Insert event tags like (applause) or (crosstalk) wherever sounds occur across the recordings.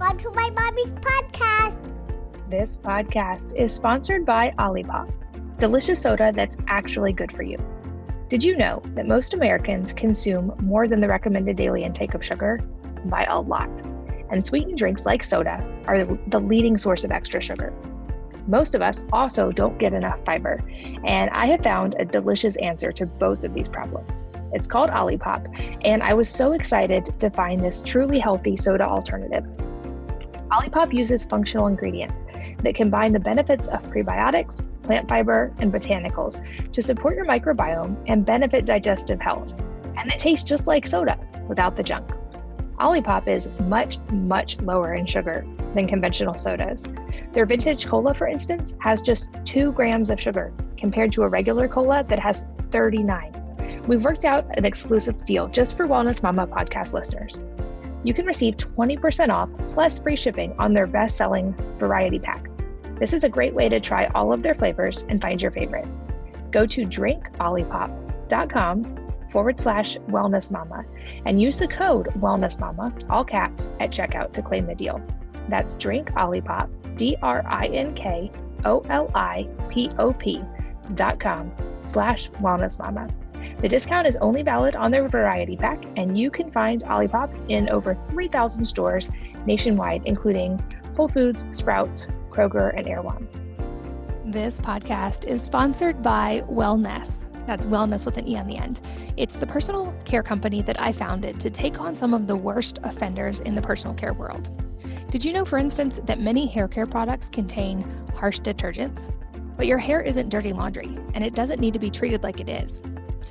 Welcome to my mommy's podcast. This podcast is sponsored by Olipop, delicious soda that's actually good for you. Did you know that most Americans consume more than the recommended daily intake of sugar? By a lot. And sweetened drinks like soda are the leading source of extra sugar. Most of us also don't get enough fiber, and I have found a delicious answer to both of these problems. It's called Olipop, and I was so excited to find this truly healthy soda alternative. Olipop uses functional ingredients that combine the benefits of prebiotics, plant fiber, and botanicals to support your microbiome and benefit digestive health. And it tastes just like soda without the junk. Olipop is much, much lower in sugar than conventional sodas. Their vintage cola, for instance, has just 2 grams of sugar compared to a regular cola that has 39. We've worked out an exclusive deal just for Wellness Mama podcast listeners. You can receive 20% off plus free shipping on their best selling variety pack. This is a great way to try all of their flavors and find your favorite. Go to drinkolipop.com forward slash wellness mama and use the code wellness mama, all caps, at checkout to claim the deal. That's drink Olipop, D R I N K O L I P O P dot slash wellness mama. The discount is only valid on their variety pack, and you can find Olipop in over 3,000 stores nationwide, including Whole Foods, Sprouts, Kroger, and Erewhon. This podcast is sponsored by Wellnesse. That's wellness with an E on the end. It's the personal care company that I founded to take on some of the worst offenders in the personal care world. Did you know, for instance, that many hair care products contain harsh detergents? But your hair isn't dirty laundry, and it doesn't need to be treated like it is.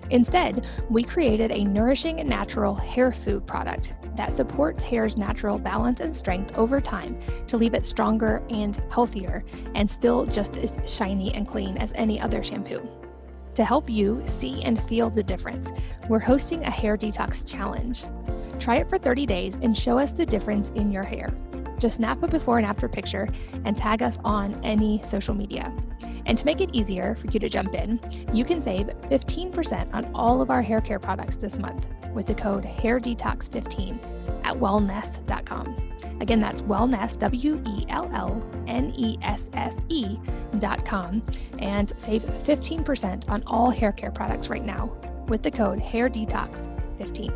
Instead, we created a nourishing and natural hair food product that supports hair's natural balance and strength over time to leave it stronger and healthier and still just as shiny and clean as any other shampoo. To help you see and feel the difference, we're hosting a hair detox challenge. Try it for 30 days and show us the difference in your hair. Just snap a before and after picture and tag us on any social media. And to make it easier for you to jump in, you can save 15% on all of our hair care products this month with the code HairDetox15 at wellnesse.com. Again, that's wellness, W E L L N E S S E.com, and save 15% on all hair care products right now with the code HairDetox15.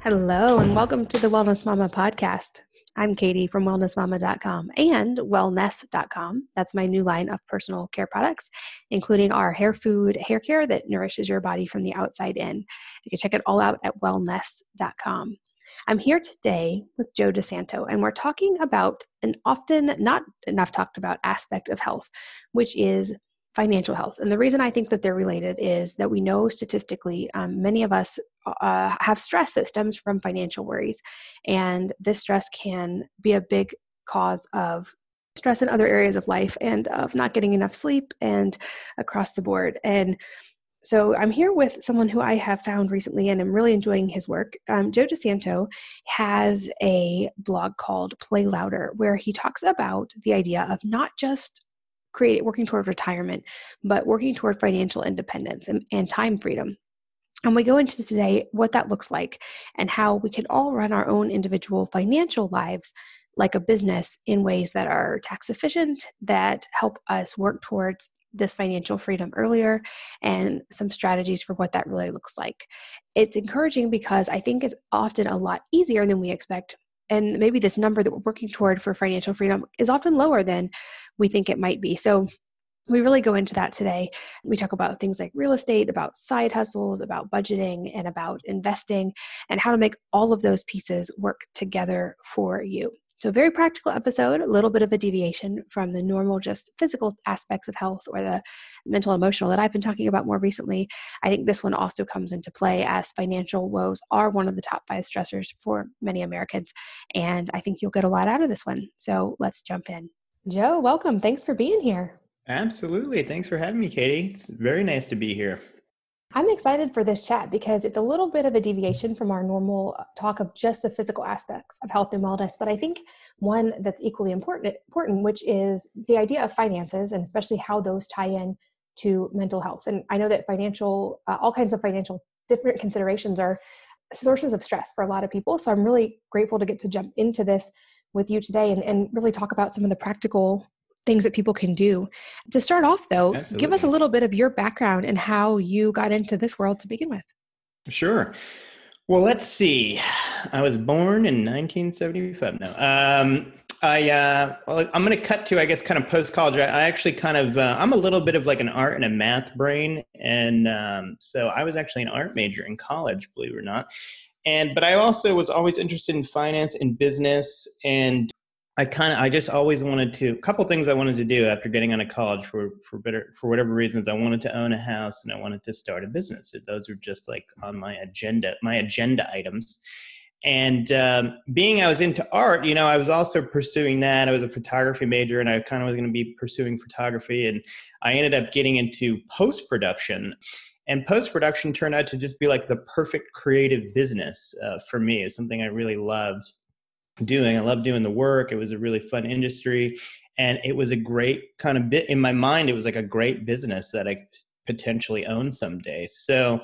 Hello, and welcome to the Wellness Mama podcast. I'm Katie from wellnessmama.com and wellnesse.com. That's my new line of personal care products, including our hair food hair care that nourishes your body from the outside in. You can check it all out at wellnesse.com. I'm here today with Joe DiSanto, and we're talking about an often not enough talked about aspect of health, which is financial health. And the reason I think that they're related is that we know statistically um, many of us uh, have stress that stems from financial worries. And this stress can be a big cause of stress in other areas of life and of not getting enough sleep and across the board. And so I'm here with someone who I have found recently and I'm really enjoying his work. Um, Joe DiSanto has a blog called Play Louder where he talks about the idea of not just create working toward retirement, but working toward financial independence and, and time freedom. And we go into today what that looks like and how we can all run our own individual financial lives like a business in ways that are tax efficient, that help us work towards this financial freedom earlier, and some strategies for what that really looks like. It's encouraging because I think it's often a lot easier than we expect and maybe this number that we're working toward for financial freedom is often lower than we think it might be. So we really go into that today. We talk about things like real estate, about side hustles, about budgeting, and about investing, and how to make all of those pieces work together for you. So, very practical episode, a little bit of a deviation from the normal, just physical aspects of health or the mental emotional that I've been talking about more recently. I think this one also comes into play as financial woes are one of the top five stressors for many Americans. And I think you'll get a lot out of this one. So, let's jump in. Joe, welcome. Thanks for being here. Absolutely. Thanks for having me, Katie. It's very nice to be here. I'm excited for this chat because it's a little bit of a deviation from our normal uh, talk of just the physical aspects of health and wellness, but I think one that's equally important, important which is the idea of finances and especially how those tie in to mental health. And I know that financial, uh, all kinds of financial different considerations are sources of stress for a lot of people. So I'm really grateful to get to jump into this with you today and, and really talk about some of the practical things that people can do. To start off, though, Absolutely. give us a little bit of your background and how you got into this world to begin with. Sure. Well, let's see. I was born in 1975. No, um, I uh, well, I'm going to cut to I guess kind of post college. I, I, actually kind of uh, I'm a little bit of like an art and a math brain, and um, so I was actually an art major in college, believe it or not. And but I also was always interested in finance and business, and I kind of I just always wanted to a couple things I wanted to do after getting out of college for for better for whatever reasons I wanted to own a house and I wanted to start a business. Those were just like on my agenda my agenda items. And um, being I was into art, you know, I was also pursuing that. I was a photography major, and I kind of was going to be pursuing photography. And I ended up getting into post production, and post production turned out to just be like the perfect creative business uh, for me. It's something I really loved doing. I loved doing the work. It was a really fun industry. And it was a great kind of bit in my mind, it was like a great business that I potentially own someday. So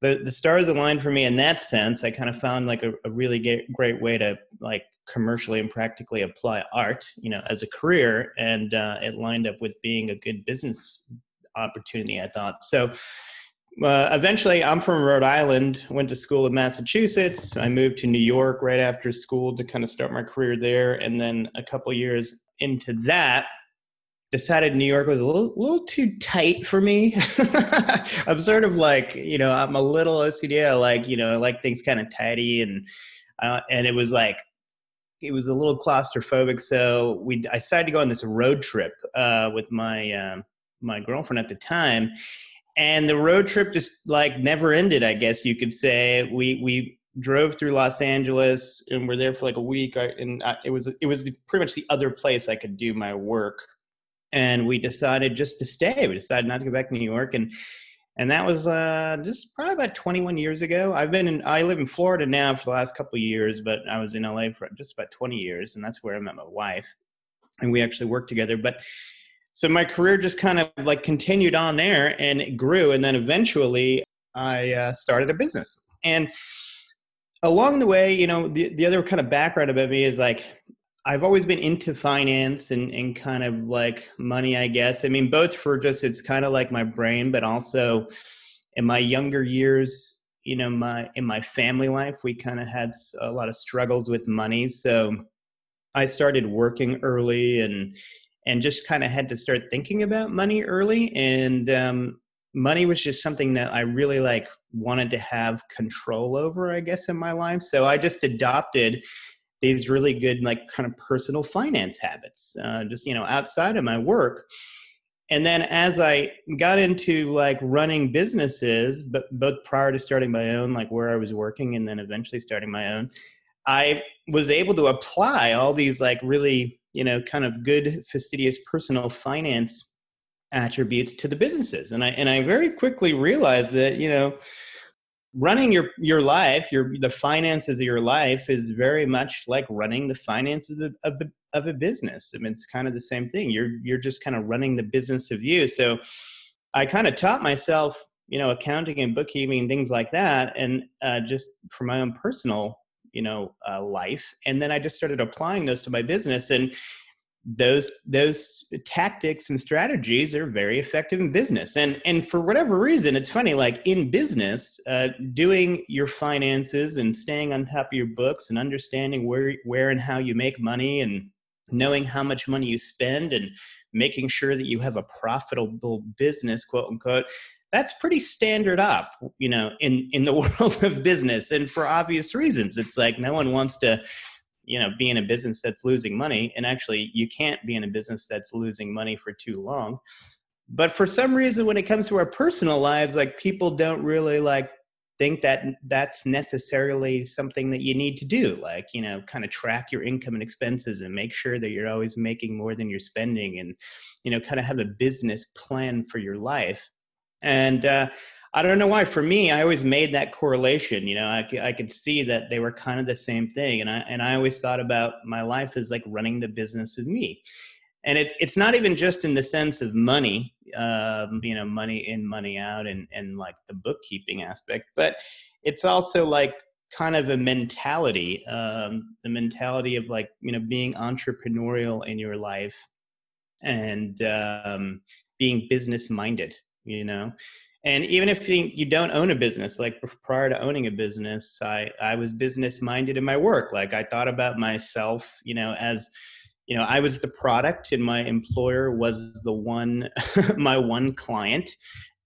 the, the stars aligned for me in that sense. I kind of found like a, a really great, great way to like commercially and practically apply art, you know, as a career. And uh, it lined up with being a good business opportunity, I thought. So uh, eventually, I'm from Rhode Island, went to school in Massachusetts. I moved to New York right after school to kind of start my career there. And then a couple years into that, decided New York was a little, little too tight for me. (laughs) I'm sort of like, you know, I'm a little OCD. I like, you know, I like things kind of tidy and, uh, and it was like, it was a little claustrophobic. So we, I decided to go on this road trip, uh, with my, um, my girlfriend at the time and the road trip just like never ended i guess you could say. We we drove through los angeles and we're there for like a week. And it was it was pretty much the other place i could do my work. And we decided just to stay. We decided not to go back to new york. And and that was uh, just probably about 21 years ago. I've been in, I live in Florida now for the last couple of years, but I was in LA for just about 20 years, and that's where I met my wife, and we actually worked together. But so my career just kind of like continued on there and it grew and then eventually i uh, started a business. And along the way you know the, the other kind of background about me is like i've always been into finance and, and kind of like money i guess. I mean both for just it's kind of like my brain but also in my younger years you know my in my family life we kind of had a lot of struggles with money. So i started working early and and just kind of had to start thinking about money early and um, money was just something that i really like wanted to have control over i guess in my life so i just adopted these really good like kind of personal finance habits uh, just you know outside of my work and then as i got into like running businesses but both prior to starting my own like where i was working and then eventually starting my own i was able to apply all these like really you know kind of good fastidious personal finance attributes to the businesses. And i and i very quickly realized that you know running your your life your the finances of your life is very much like running the finances of, of, of a business. I mean it's kind of the same thing. You're you're just kind of running the business of you. So i kind of taught myself you know accounting and bookkeeping things like that. And uh, just for my own personal you know uh, life and then i just started applying those to my business and those those tactics and strategies are very effective in business and and for whatever reason it's funny like in business uh, doing your finances and staying on top of your books and understanding where where and how you make money and knowing how much money you spend and making sure that you have a profitable business quote unquote that's pretty standard up you know in in the (laughs) world of business and for obvious reasons. It's like no one wants to you know be in a business that's losing money and actually you can't be in a business that's losing money for too long. But for some reason when it comes to our personal lives like people don't really like think that that's necessarily something that you need to do like you know kind of track your income and expenses and make sure that you're always making more than you're spending and you know kind of have a business plan for your life and uh, I don't know why. For me, I always made that correlation. You know, I, I could see that they were kind of the same thing, and I and I always thought about my life as like running the business of me. And it, it's not even just in the sense of money, um, you know, money in, money out, and and like the bookkeeping aspect, but it's also like kind of a mentality, um, the mentality of like you know being entrepreneurial in your life and um, being business minded. You know, and even if you don't own a business like prior to owning a business i i was business minded in my work. Like i thought about myself you know as you know i was the product and my employer was the one (laughs) my one client.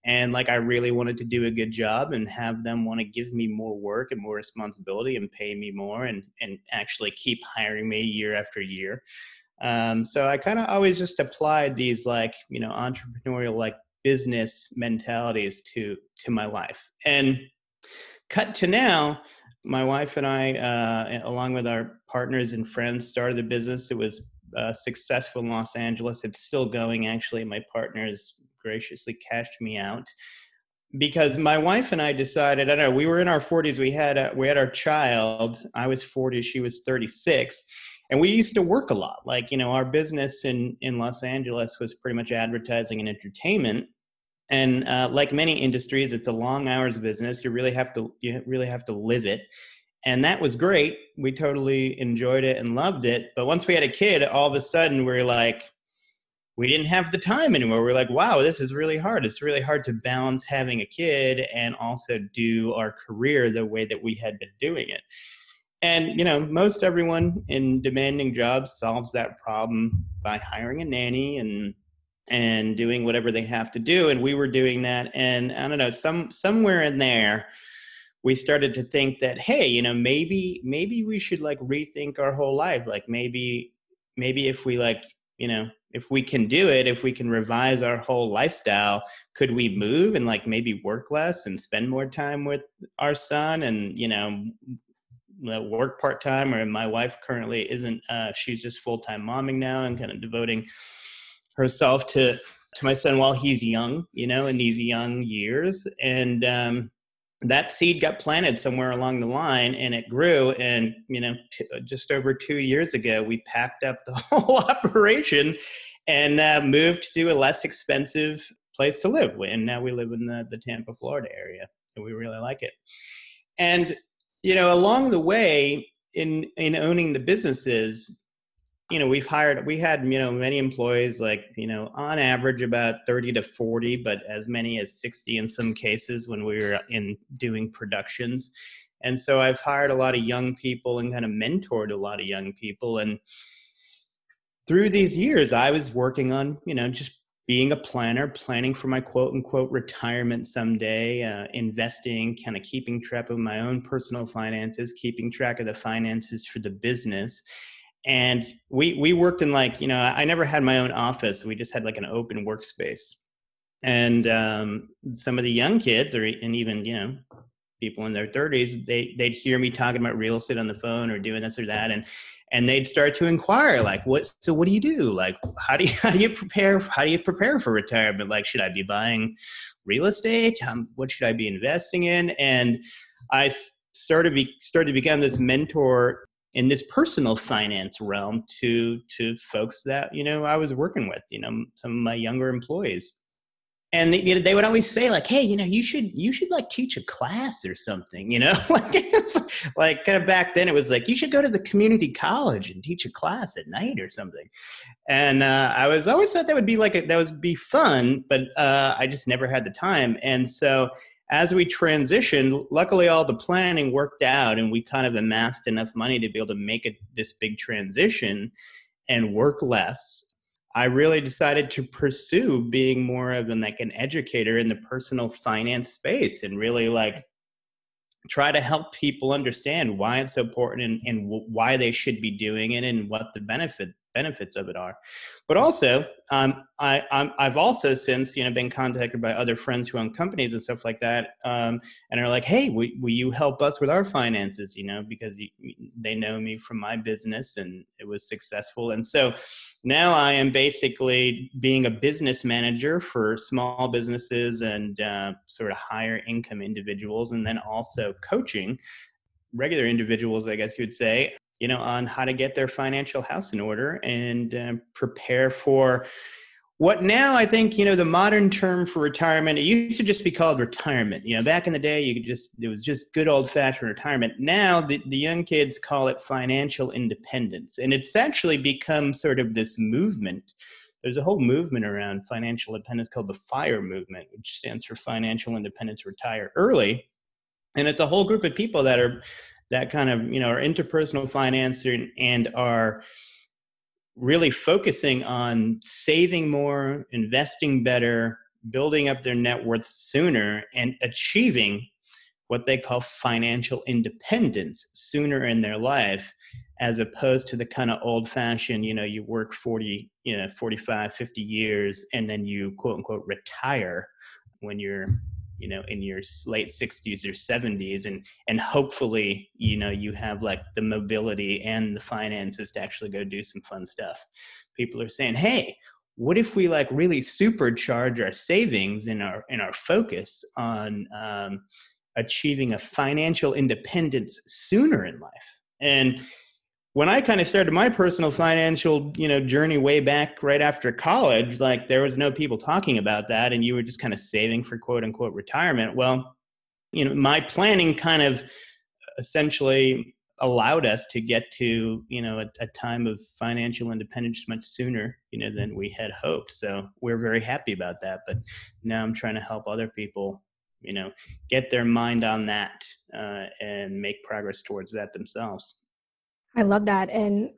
And like i really wanted to do a good job and have them want to give me more work and more responsibility and pay me more and and actually keep hiring me year after year. Um, so i kind of always just applied these like you know entrepreneurial like business mentalities to to my life. And cut to now my wife and i uh, along with our partners and friends started a business that was uh, successful in los angeles. It's still going actually. My partners graciously cashed me out. Because my wife and I decided I don't know we were in our 40s we had a, we had our child. I was 40 she was 36 and we used to work a lot. Like you know our business in in los angeles was pretty much advertising and entertainment. And uh, like many industries it's a long hours business. You really have to you really have to live it. And that was great. We totally enjoyed it and loved it. But once we had a kid all of a sudden we are like we didn't have the time anymore. We we're like wow this is really hard. It's really hard to balance having a kid and also do our career the way that we had been doing it and you know most everyone in demanding jobs solves that problem by hiring a nanny and and doing whatever they have to do. And we were doing that. And i don't know some somewhere in there we started to think that hey you know maybe maybe we should like rethink our whole life. Like maybe maybe if we like you know if we can do it if we can revise our whole lifestyle could we move and like maybe work less and spend more time with our son and you know work part time, or my wife currently isn't. Uh, she's just full time momming now and kind of devoting herself to to my son while he's young, you know, in these young years. And um, that seed got planted somewhere along the line, and it grew. And you know, t- just over two years ago, we packed up the (laughs) whole operation and uh, moved to a less expensive place to live. And now we live in the, the Tampa, Florida area, and we really like it. And you know, along the way in in owning the businesses, you know, we've hired we had, you know, many employees like, you know, on average about 30 to 40, but as many as 60 in some cases when we were in doing productions. And so I've hired a lot of young people and kind of mentored a lot of young people and through these years I was working on, you know, just being a planner, planning for my quote unquote retirement someday, uh, investing, kind of keeping track of my own personal finances, keeping track of the finances for the business. And we we worked in like you know I never had my own office. We just had like an open workspace. And um, some of the young kids, or and even you know people in their 30s, they they'd hear me talking about real estate on the phone or doing this or that, and and they'd start to inquire like what so what do you do? Like how do you (laughs) how do you prepare how do you prepare for retirement? Like should i be buying real estate? Um, what should i be investing in? And i started be started to become this mentor in this personal finance realm to to folks that you know i was working with you know some of my younger employees and they, they would always say like hey you know you should you should like teach a class or something you know? (laughs) Like like kind of back then it was like you should go to the community college and teach a class at night or something. And uh, i was always thought that would be like a, that would be fun but uh, i just never had the time. And so as we transitioned luckily all the planning worked out and we kind of amassed enough money to be able to make it this big transition and work less I really decided to pursue being more of an like an educator in the personal finance space and really like try to help people understand why it's so important and, and why they should be doing it and what the benefit benefits of it are. But also, um, I, i have also since you know been contacted by other friends who own companies and stuff like that, um, and are like, "Hey, will, will, you help us with our finances?" You know, because you, they know me from my business and it was successful, and so now I am basically being a business manager for small businesses and uh, sort of higher income individuals, and then also coaching regular individuals, I guess you would say, you know, on how to get their financial house in order and uh, prepare for what now I think, you know, the modern term for retirement, it used to just be called retirement. You know, back in the day, you could just, it was just good old fashioned retirement. Now the, the young kids call it financial independence. And it's actually become sort of this movement. There's a whole movement around financial independence called the FIRE movement, which stands for Financial Independence Retire Early. And it's a whole group of people that are, that kind of, you know, are interpersonal finance and, are, really focusing on saving more, investing better, building up their net worth sooner, and achieving what they call financial independence sooner in their life as opposed to the kind of old fashioned you know you work 40 you know 45 50 years and then you quote unquote retire when you're you know in your late 60s or 70s and and hopefully you know you have like the mobility and the finances to actually go do some fun stuff. People are saying hey what if we like really supercharge our savings and our and our focus on um, achieving a financial independence sooner in life? And when I kind of started my personal financial, you know, journey way back right after college, like there was no people talking about that and you were just kind of saving for quote unquote retirement. Well, you know, my planning kind of essentially allowed us to get to, you know, a, a time of financial independence much sooner, you know, than we had hoped. So we're very happy about that. But now I'm trying to help other people you know get their mind on that uh, and make progress towards that themselves I love that. And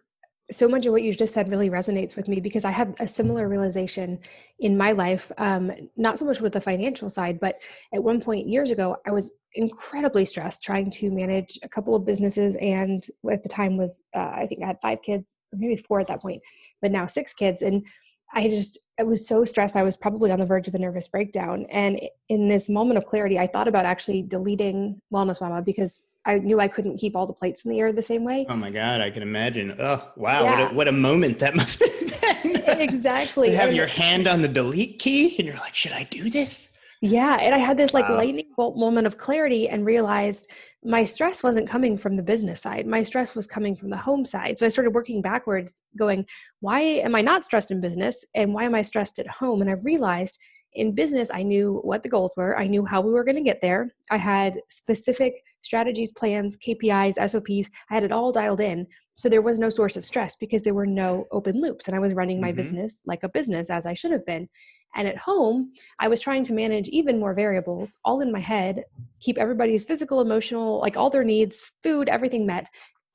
so much of what you just said really resonates with me because I had a similar realization in my life, um, not so much with the financial side, but at one point years ago, I was incredibly stressed trying to manage a couple of businesses. And at the time was, uh, I think I had five kids, maybe four at that point, but now six kids. And I just, I was so stressed. I was probably on the verge of a nervous breakdown. And in this moment of clarity, I thought about actually deleting Wellness Mama because I knew I couldn't keep all the plates in the air the same way. Oh my God, I can imagine. Oh, wow. Yeah. What, a, what a moment that (laughs) must have been. exactly. to have and your hand on the delete key and you're like, should I do this? Yeah. And I had this like wow. lightning bolt moment of clarity and realized my stress wasn't coming from the business side. My stress was coming from the home side. So I started working backwards, going, why am I not stressed in business? And why am I stressed at home? And I realized in business, I knew what the goals were, I knew how we were going to get there. I had specific strategies, plans, KPIs, SOPs. I had it all dialed in. So there was no source of stress because there were no open loops. And I was running my mm-hmm. business like a business as I should have been. And at home, I was trying to manage even more variables all in my head, keep everybody's physical, emotional, like all their needs, food, everything met,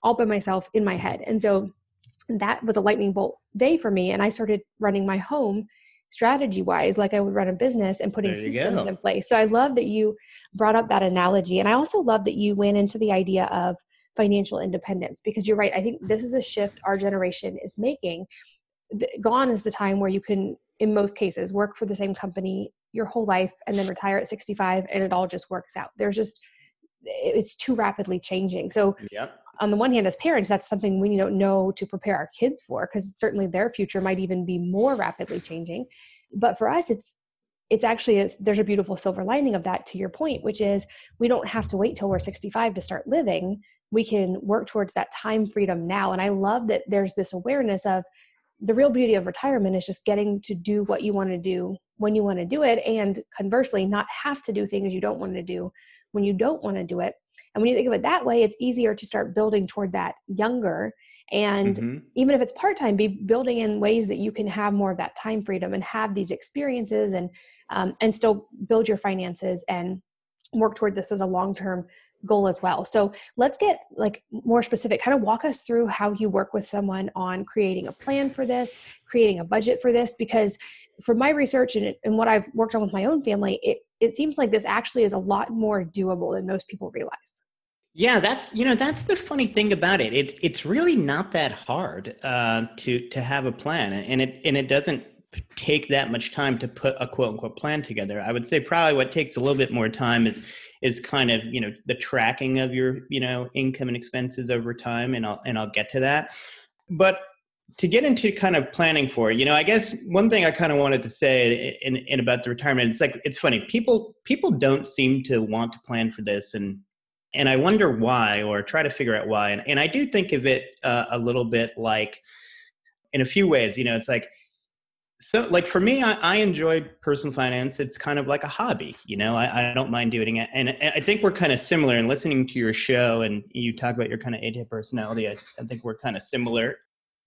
all by myself in my head. And so that was a lightning bolt day for me. And I started running my home strategy wise like i would run a business and putting systems go. in place. So i love that you brought up that analogy and i also love that you went into the idea of financial independence because you're right i think this is a shift our generation is making. Gone is the time where you can in most cases work for the same company your whole life and then retire at 65 and it all just works out. There's just it's too rapidly changing. So yep on the one hand as parents that's something we don't know to prepare our kids for because certainly their future might even be more rapidly changing. But for us it's it's actually a, there's a beautiful silver lining of that to your point which is we don't have to wait till we're 65 to start living. We can work towards that time freedom now. And i love that there's this awareness of the real beauty of retirement is just getting to do what you want to do when you want to do it and conversely not have to do things you don't want to do when you don't want to do it and when you think of it that way, it's easier to start building toward that younger. And mm-hmm. even if it's part time, be building in ways that you can have more of that time freedom and have these experiences and um, and still build your finances and work toward this as a long term goal as well. So let's get like more specific. Kind of walk us through how you work with someone on creating a plan for this, creating a budget for this, because from my research and, and what I've worked on with my own family, it, it seems like this actually is a lot more doable than most people realize. Yeah, that's you know that's the funny thing about it. It's it's really not that hard uh, to to have a plan, and it and it doesn't take that much time to put a quote unquote plan together. I would say probably what takes a little bit more time is is kind of you know the tracking of your you know income and expenses over time, and I'll and I'll get to that. But to get into kind of planning for you know, I guess one thing I kind of wanted to say in, in about the retirement, it's like it's funny. People people don't seem to want to plan for this, and and I wonder why, or try to figure out why. And, and I do think of it uh, a little bit like, in a few ways, you know, it's like so like for me I, I enjoy personal finance. It's kind of like a hobby you know? I, I don't mind doing it. And i think we're kind of similar in listening to your show and you talk about your kind of a personality. I, I think we're kind of similar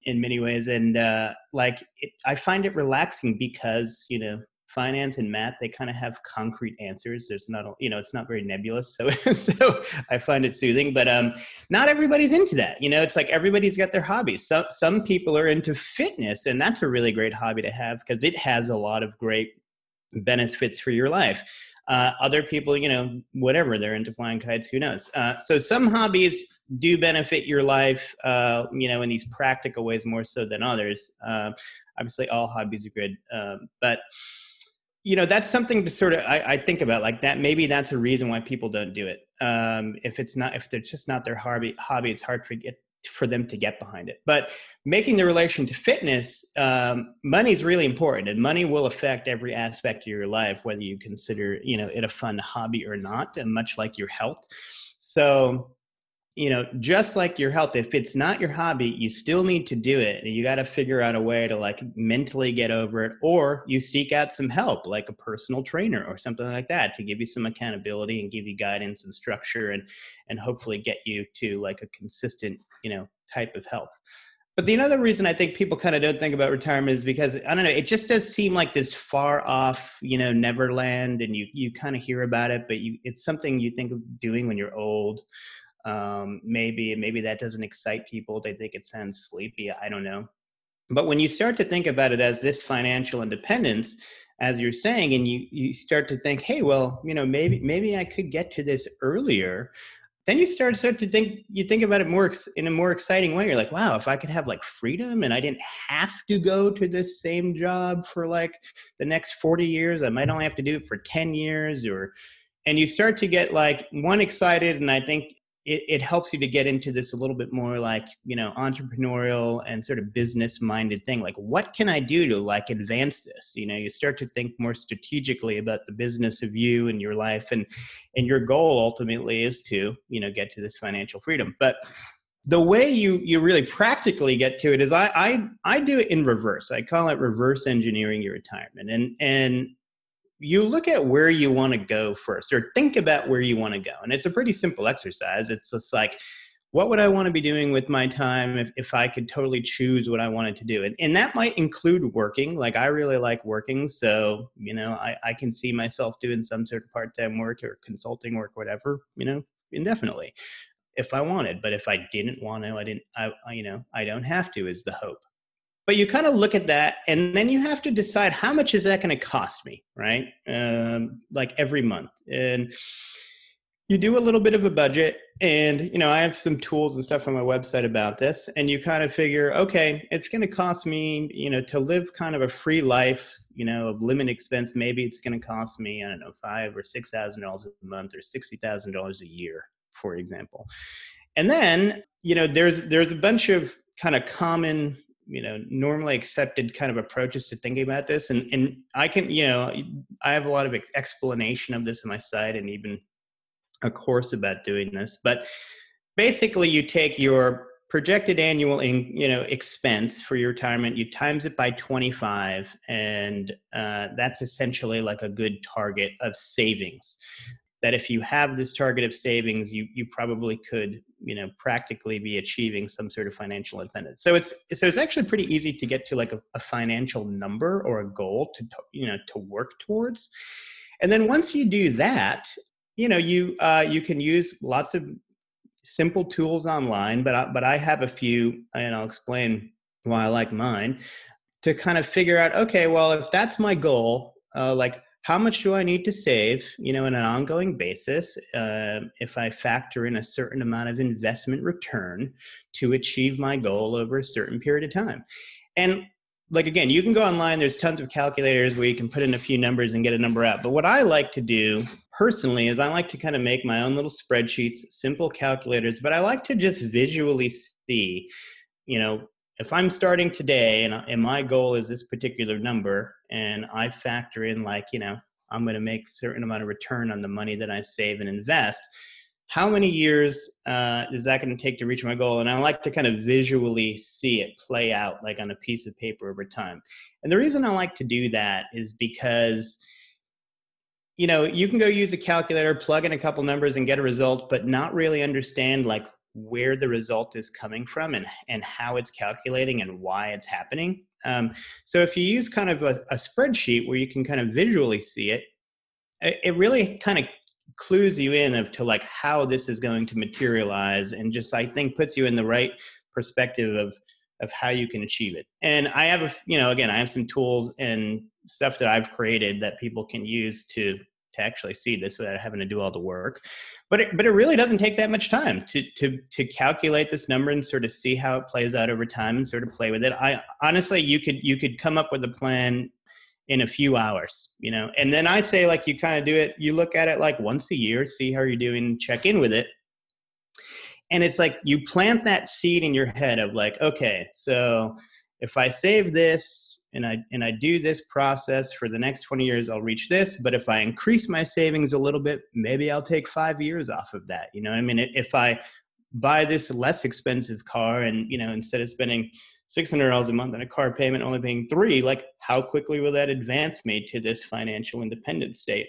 in many ways. And uh, like it, i find it relaxing because you know finance and math they kind of have concrete answers. There's not you know it's not very nebulous so (laughs) so i find it soothing but um not everybody's into that you know? It's like everybody's got their hobbies. Some some people are into fitness and that's a really great hobby to have because it has a lot of great benefits for your life. Uh, other people you know whatever they're into flying kites who knows? Uh, so some hobbies do benefit your life uh, you know in these practical ways more so than others. Uh, obviously all hobbies are good um, but you know that's something to sort of I, I, think about like that maybe that's a reason why people don't do it. Um, if it's not if they're just not their hobby hobby it's hard for get for them to get behind it. But making the relation to fitness um, money is really important and money will affect every aspect of your life whether you consider you know it a fun hobby or not and much like your health. So you know, just like your health, if it's not your hobby, you still need to do it. And you got to figure out a way to like mentally get over it, or you seek out some help, like a personal trainer or something like that, to give you some accountability and give you guidance and structure and and hopefully get you to like a consistent, you know, type of health. But the other reason I think people kind of don't think about retirement is because I don't know, it just does seem like this far off, you know, neverland, and you you kind of hear about it, but you it's something you think of doing when you're old um, maybe maybe that doesn't excite people they think it sounds sleepy i don't know. But when you start to think about it as this financial independence as you're saying and you you start to think hey well you know maybe maybe i could get to this earlier then you start start to think you think about it more in a more exciting way. You're like wow if i could have like freedom and i didn't have to go to this same job for like the next 40 years i might only have to do it for 10 years or and you start to get like one excited and i think it, it helps you to get into this a little bit more like you know entrepreneurial and sort of business minded thing like what can i do to like advance this you know you start to think more strategically about the business of you and your life and and your goal ultimately is to you know get to this financial freedom but the way you you really practically get to it is I, I I do it in reverse. I call it reverse engineering your retirement. And and you look at where you want to go first or think about where you want to go and it's a pretty simple exercise. It's just like what would i want to be doing with my time if, if i could totally choose what i wanted to do? And, and that might include working. Like i really like working so you know i, I can see myself doing some sort of part-time work or consulting work whatever you know indefinitely if i wanted. But if i didn't want to i didn't i, I you know i don't have to is the hope but you kind of look at that and then you have to decide how much is that going to cost me right? Um, like every month. And you do a little bit of a budget and you know i have some tools and stuff on my website about this and you kind of figure okay it's going to cost me you know to live kind of a free life you know of limit expense maybe it's going to cost me i don't know five or six thousand dollars a month or sixty thousand dollars a year for example. And then you know there's there's a bunch of kind of common you know normally accepted kind of approaches to thinking about this. And and i can you know i have a lot of explanation of this on my site and even a course about doing this. But basically you take your projected annual in, you know expense for your retirement you times it by 25 and uh, that's essentially like a good target of savings that if you have this target of savings, you you probably could you know practically be achieving some sort of financial independence. So it's so it's actually pretty easy to get to like a, a financial number or a goal to you know to work towards. And then once you do that, you know you uh, you can use lots of simple tools online, but I, but I have a few, and I'll explain why I like mine to kind of figure out. Okay, well, if that's my goal, uh, like how much do I need to save, you know, on an ongoing basis, uh, if I factor in a certain amount of investment return to achieve my goal over a certain period of time? And like again, you can go online. There's tons of calculators where you can put in a few numbers and get a number out. But what I like to do personally is I like to kind of make my own little spreadsheets, simple calculators. But I like to just visually see, you know, if I'm starting today and, and my goal is this particular number, and I factor in like, you know, I'm going to make certain amount of return on the money that I save and invest, how many years uh, is that going to take to reach my goal? And I like to kind of visually see it play out like on a piece of paper over time. And the reason I like to do that is because you know you can go use a calculator plug in a couple numbers and get a result but not really understand like where the result is coming from and and how it's calculating and why it's happening. Um, so if you use kind of a, a spreadsheet where you can kind of visually see it it, it really kind of clues you in of to like how this is going to materialize and just i think puts you in the right perspective of of how you can achieve it. And i have a you know again i have some tools and stuff that i've created that people can use to to actually see this without having to do all the work. But it, but it really doesn't take that much time to to to calculate this number and sort of see how it plays out over time and sort of play with it. I honestly you could you could come up with a plan in a few hours you know? And then i say like you kind of do it you look at it like once a year see how you're doing check in with it. And it's like you plant that seed in your head of like okay so if i save this and i and i do this process for the next 20 years i'll reach this but if i increase my savings a little bit maybe i'll take five years off of that you know i mean if i buy this less expensive car and you know instead of spending $600 a month on a car payment, only paying three, like how quickly will that advance me to this financial independent state?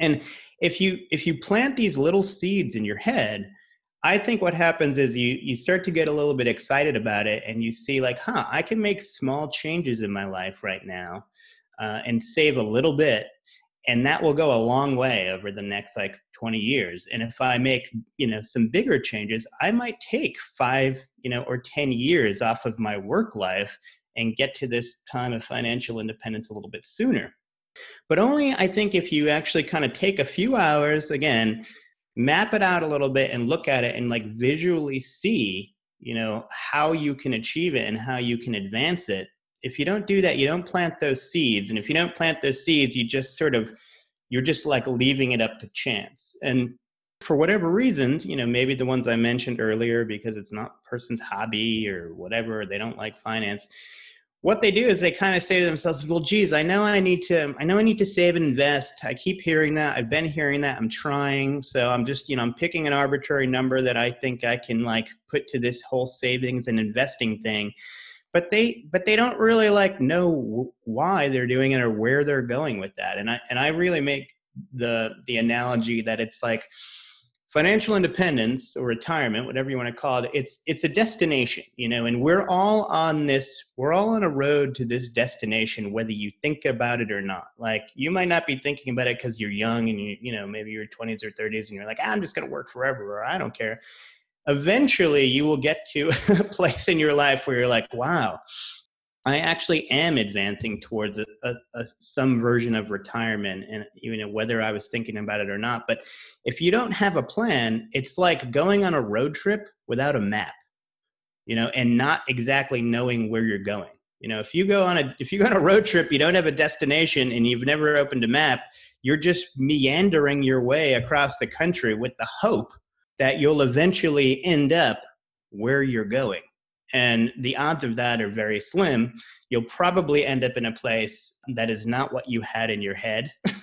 And if you if you plant these little seeds in your head, I think what happens is you you start to get a little bit excited about it, and you see like, huh, I can make small changes in my life right now, uh, and save a little bit, and that will go a long way over the next like 20 years. And if i make you know some bigger changes i might take five you know or 10 years off of my work life and get to this time of financial independence a little bit sooner. But only i think if you actually kind of take a few hours again map it out a little bit and look at it and like visually see you know how you can achieve it and how you can advance it. If you don't do that you don't plant those seeds and if you don't plant those seeds you just sort of you're just like leaving it up to chance. And for whatever reasons you know maybe the ones i mentioned earlier because it's not person's hobby or whatever they don't like finance what they do is they kind of say to themselves well geez i know i need to i know i need to save and invest. I keep hearing that. I've been hearing that. I'm trying. So i'm just you know i'm picking an arbitrary number that i think i can like put to this whole savings and investing thing. But they but they don't really like know why they're doing it or where they're going with that. And i and i really make the the analogy that it's like financial independence or retirement whatever you want to call it it's it's a destination you know and we're all on this we're all on a road to this destination whether you think about it or not. Like you might not be thinking about it because you're young and you you know maybe you're 20s or 30s and you're like ah, i'm just going to work forever or i don't care. Eventually you will get to (laughs) a place in your life where you're like, wow, I actually am advancing towards a, a, a, some version of retirement, and you know whether I was thinking about it or not. But if you don't have a plan, it's like going on a road trip without a map, you know, and not exactly knowing where you're going. You know, if you go on a if you go on a road trip, you don't have a destination, and you've never opened a map, you're just meandering your way across the country with the hope that you'll eventually end up where you're going. And the odds of that are very slim. You'll probably end up in a place that is not what you had in your head. (laughs)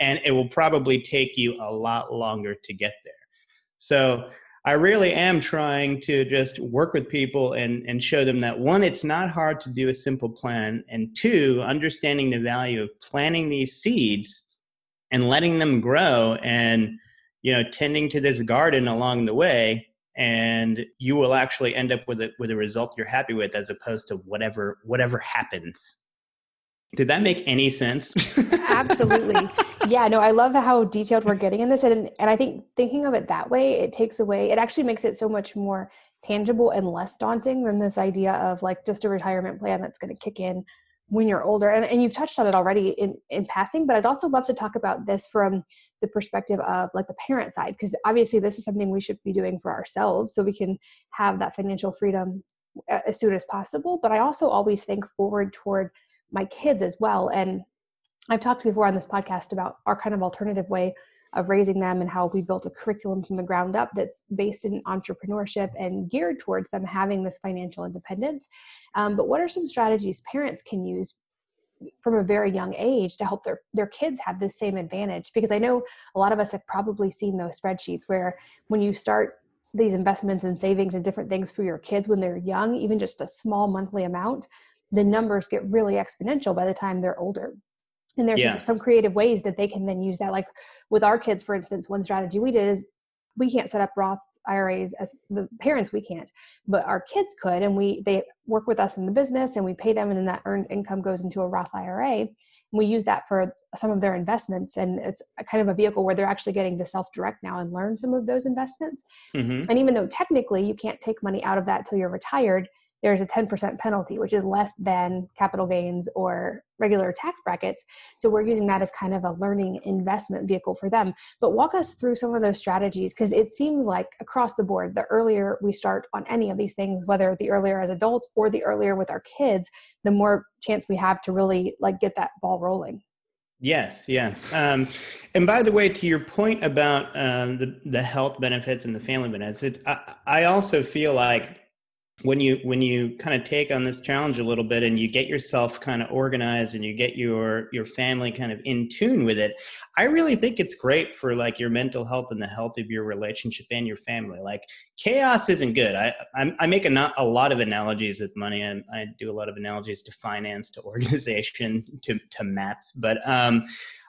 and it will probably take you a lot longer to get there. So I really am trying to just work with people and, and show them that one, it's not hard to do a simple plan. And two, understanding the value of planting these seeds and letting them grow and you know tending to this garden along the way and you will actually end up with a with a result you're happy with as opposed to whatever whatever happens. Did that make any sense? Absolutely. (laughs) Yeah no i love how detailed we're getting in this and and i think thinking of it that way it takes away it actually makes it so much more tangible and less daunting than this idea of like just a retirement plan that's going to kick in when you're older and, and you've touched on it already in, in passing but i'd also love to talk about this from the perspective of like the parent side because obviously this is something we should be doing for ourselves so we can have that financial freedom uh, as soon as possible but i also always think forward toward my kids as well and i've talked before on this podcast about our kind of alternative way of raising them and how we built a curriculum from the ground up that's based in entrepreneurship and geared towards them having this financial independence. Um, but what are some strategies parents can use from a very young age to help their their kids have this same advantage because i know a lot of us have probably seen those spreadsheets where when you start these investments and savings and different things for your kids when they're young even just a small monthly amount the numbers get really exponential by the time they're older and there's yeah. some creative ways that they can then use that like with our kids for instance one strategy we did is we can't set up roth iras as the parents we can't but our kids could and we they work with us in the business and we pay them and then that earned income goes into a roth ira and we use that for some of their investments and it's a kind of a vehicle where they're actually getting to self-direct now and learn some of those investments mm-hmm. and even though technically you can't take money out of that till you're retired there's a 10% penalty, which is less than capital gains or regular tax brackets. So we're using that as kind of a learning investment vehicle for them. But walk us through some of those strategies because it seems like across the board, the earlier we start on any of these things, whether the earlier as adults or the earlier with our kids, the more chance we have to really like get that ball rolling. Yes, yes. Um, and by the way, to your point about um, the the health benefits and the family benefits, I, I also feel like when you when you kind of take on this challenge a little bit and you get yourself kind of organized and you get your your family kind of in tune with it i really think it's great for like your mental health and the health of your relationship and your family. Like chaos isn't good. I i, I make a, a lot of analogies with money and i do a lot of analogies to finance to (laughs) organization to to maps but um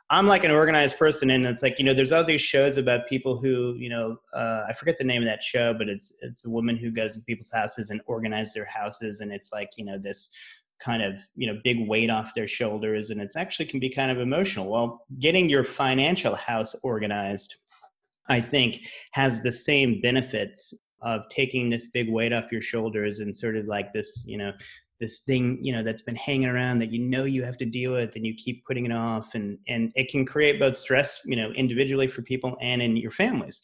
I'm like an organized person, and it's like you know, there's all these shows about people who you know, uh, I forget the name of that show, but it's it's a woman who goes to people's houses and organizes their houses, and it's like you know this kind of you know big weight off their shoulders, and it's actually can be kind of emotional. Well, getting your financial house organized, I think, has the same benefits of taking this big weight off your shoulders and sort of like this you know this thing you know that's been hanging around that you know you have to deal with and you keep putting it off and and it can create both stress you know individually for people and in your families.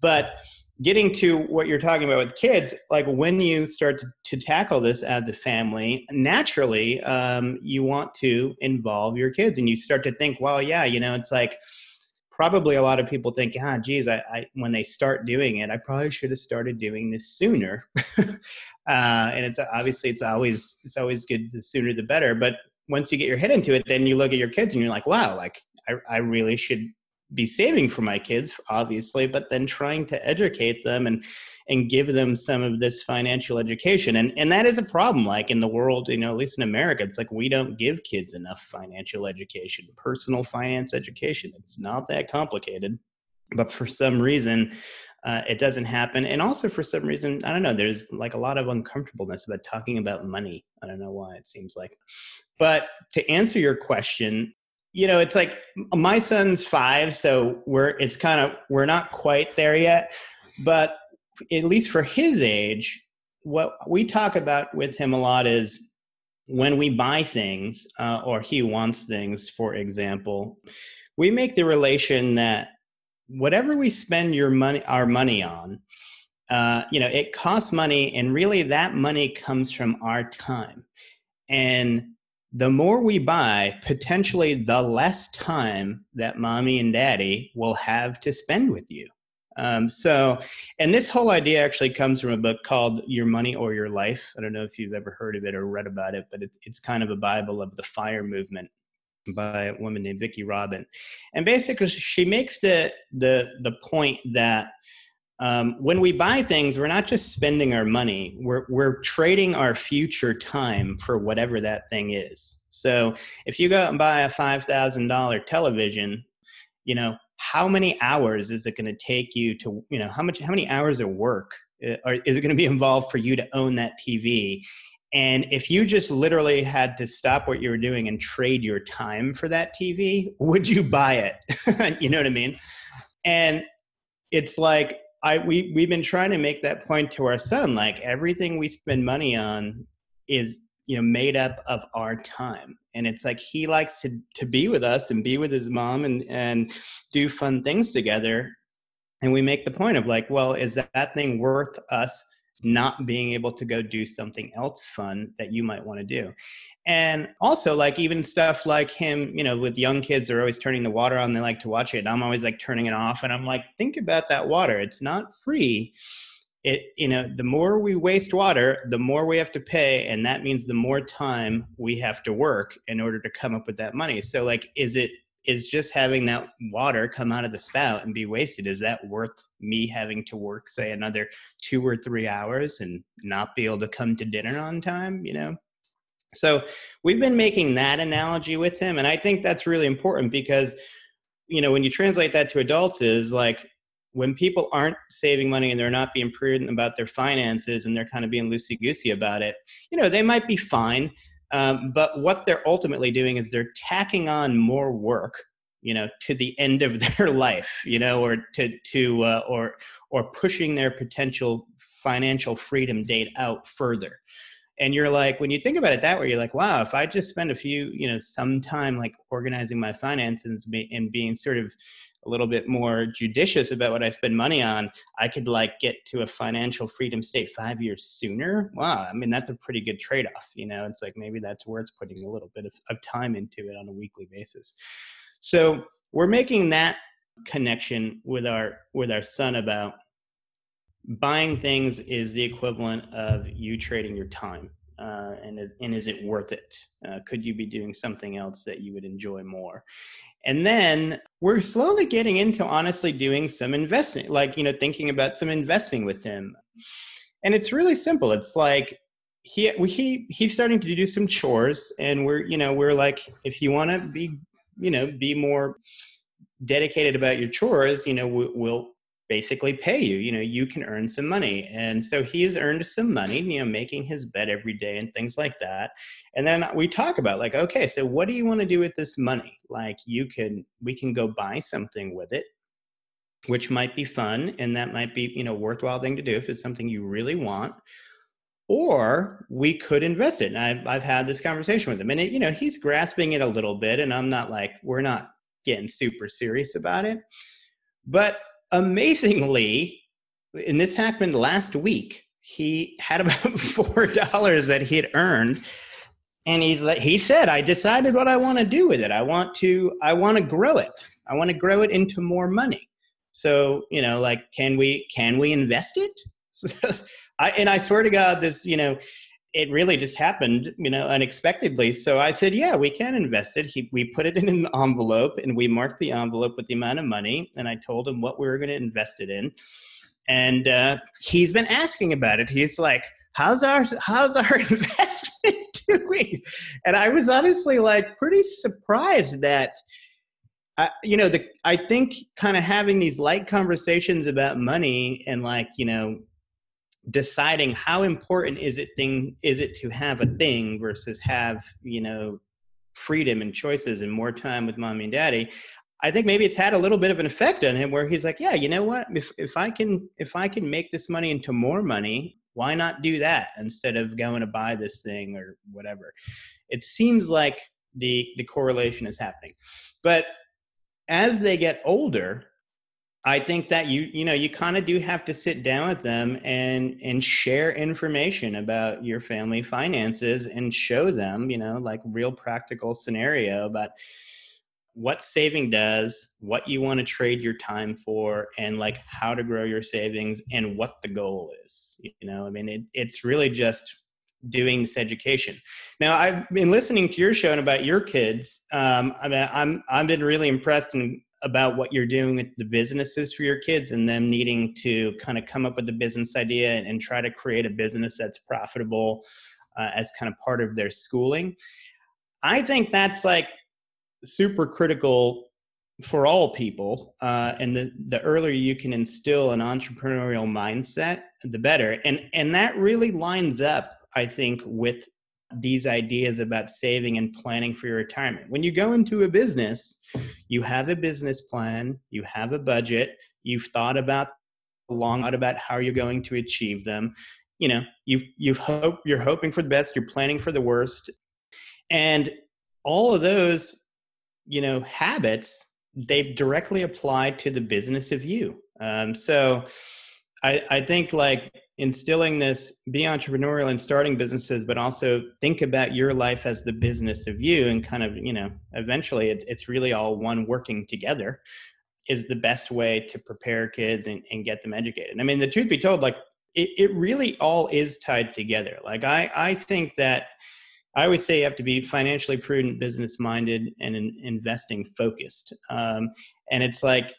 But getting to what you're talking about with kids like when you start to, to tackle this as a family naturally um, you want to involve your kids and you start to think well yeah you know it's like probably a lot of people think, ah, geez, I, I when they start doing it, I probably should have started doing this sooner. (laughs) uh, and it's obviously it's always it's always good the sooner the better. But once you get your head into it, then you look at your kids and you're like, wow, like I, I really should be saving for my kids, obviously, but then trying to educate them and and give them some of this financial education. And and that is a problem. Like in the world, you know, at least in America, it's like we don't give kids enough financial education, personal finance education. It's not that complicated. But for some reason, uh, it doesn't happen. And also for some reason, I don't know, there's like a lot of uncomfortableness about talking about money. I don't know why it seems like. But to answer your question, you know, it's like my son's five, so we're it's kind of we're not quite there yet, but at least for his age, what we talk about with him a lot is when we buy things uh, or he wants things, for example, we make the relation that whatever we spend your money our money on, uh, you know, it costs money, and really that money comes from our time, and the more we buy, potentially the less time that mommy and daddy will have to spend with you. Um, so, and this whole idea actually comes from a book called Your Money or Your Life. I don't know if you've ever heard of it or read about it, but it's, it's kind of a Bible of the fire movement by a woman named Vicki Robin. And basically, she makes the, the, the point that um, when we buy things, we're not just spending our money, we're, we're trading our future time for whatever that thing is. So if you go out and buy a $5,000 television, you know, how many hours is it going to take you to, you know, how much, how many hours of work uh, is it going to be involved for you to own that TV? And if you just literally had to stop what you were doing and trade your time for that TV, would you buy it? (laughs) you know what I mean? And it's like I we we've been trying to make that point to our son. Like everything we spend money on is you know made up of our time and it's like he likes to to be with us and be with his mom and and do fun things together and we make the point of like well is that, that thing worth us not being able to go do something else fun that you might want to do. And also, like, even stuff like him, you know, with young kids, they're always turning the water on, they like to watch it. I'm always like turning it off. And I'm like, think about that water. It's not free. It you know the more we waste water the more we have to pay and that means the more time we have to work in order to come up with that money. So like is it is just having that water come out of the spout and be wasted is that worth me having to work say another two or three hours and not be able to come to dinner on time you know? So we've been making that analogy with him and i think that's really important because you know when you translate that to adults is like when people aren't saving money and they're not being prudent about their finances and they're kind of being loosey goosey about it, you know, they might be fine. Um, but what they're ultimately doing is they're tacking on more work, you know, to the end of (laughs) their life, you know, or to to uh, or or pushing their potential financial freedom date out further. And you're like, when you think about it that way, you're like, wow, if I just spend a few, you know, some time like organizing my finances and being sort of a little bit more judicious about what I spend money on, I could like get to a financial freedom state five years sooner. Wow, I mean that's a pretty good trade off. You know, it's like maybe that's worth putting a little bit of, of time into it on a weekly basis. So we're making that connection with our with our son about buying things is the equivalent of you trading your time uh, and is and is it worth it? Uh, could you be doing something else that you would enjoy more? And then we're slowly getting into honestly doing some investing, like you know, thinking about some investing with him. And it's really simple. It's like he he he's starting to do some chores, and we're you know we're like if you want to be you know be more dedicated about your chores, you know we'll basically pay you you know you can earn some money. And so he's earned some money you know making his bed every day and things like that. And then we talk about like okay so what do you want to do with this money? Like you can we can go buy something with it which might be fun and that might be you know worthwhile thing to do if it's something you really want. Or we could invest it. And i've, I've had this conversation with him and it, you know he's grasping it a little bit and i'm not like we're not getting super serious about it. But amazingly, and this happened last week, he had about (laughs) four dollars that he had earned. And he's like, he said, I decided what I want to do with it. I want to, I want to grow it. I want to grow it into more money. So, you know, like, can we, can we invest it? (laughs) I, and I swear to God, this, you know, it really just happened, you know, unexpectedly. So I said, yeah, we can invest it. He, we put it in an envelope and we marked the envelope with the amount of money. And I told him what we were going to invest it in. And uh, he's been asking about it. He's like, how's our, how's our (laughs) investment doing? And I was honestly like pretty surprised that, I, you know, the, I think kind of having these light conversations about money and like, you know, deciding how important is it thing is it to have a thing versus have you know freedom and choices and more time with mommy and daddy i think maybe it's had a little bit of an effect on him where he's like yeah you know what? If if i can if i can make this money into more money why not do that instead of going to buy this thing or whatever? It seems like the the correlation is happening. But as they get older I think that you you know you kind of do have to sit down with them and and share information about your family finances and show them you know like real practical scenario about what saving does, what you want to trade your time for, and like how to grow your savings and what the goal is. You know, I mean, it, it's really just doing this education. Now, I've been listening to your show and about your kids. Um, I mean, I'm I've been really impressed and about what you're doing with the businesses for your kids and them needing to kind of come up with a business idea and, and try to create a business that's profitable uh, as kind of part of their schooling. I think that's like super critical for all people. Uh, and the, the earlier you can instill an entrepreneurial mindset, the better. And, and that really lines up, I think, with these ideas about saving and planning for your retirement. When you go into a business, you have a business plan, you have a budget, you've thought about long out about how you're going to achieve them. You know, you've you've hope you're hoping for the best, you're planning for the worst. And all of those, you know, habits, they directly apply to the business of you. Um, so I, I think like instilling this be entrepreneurial and starting businesses but also think about your life as the business of you and kind of you know eventually it, it's really all one working together is the best way to prepare kids and, and get them educated i mean the truth be told like it, it really all is tied together. Like I, I think that I always say you have to be financially prudent, business minded, and in, investing focused. Um, and it's like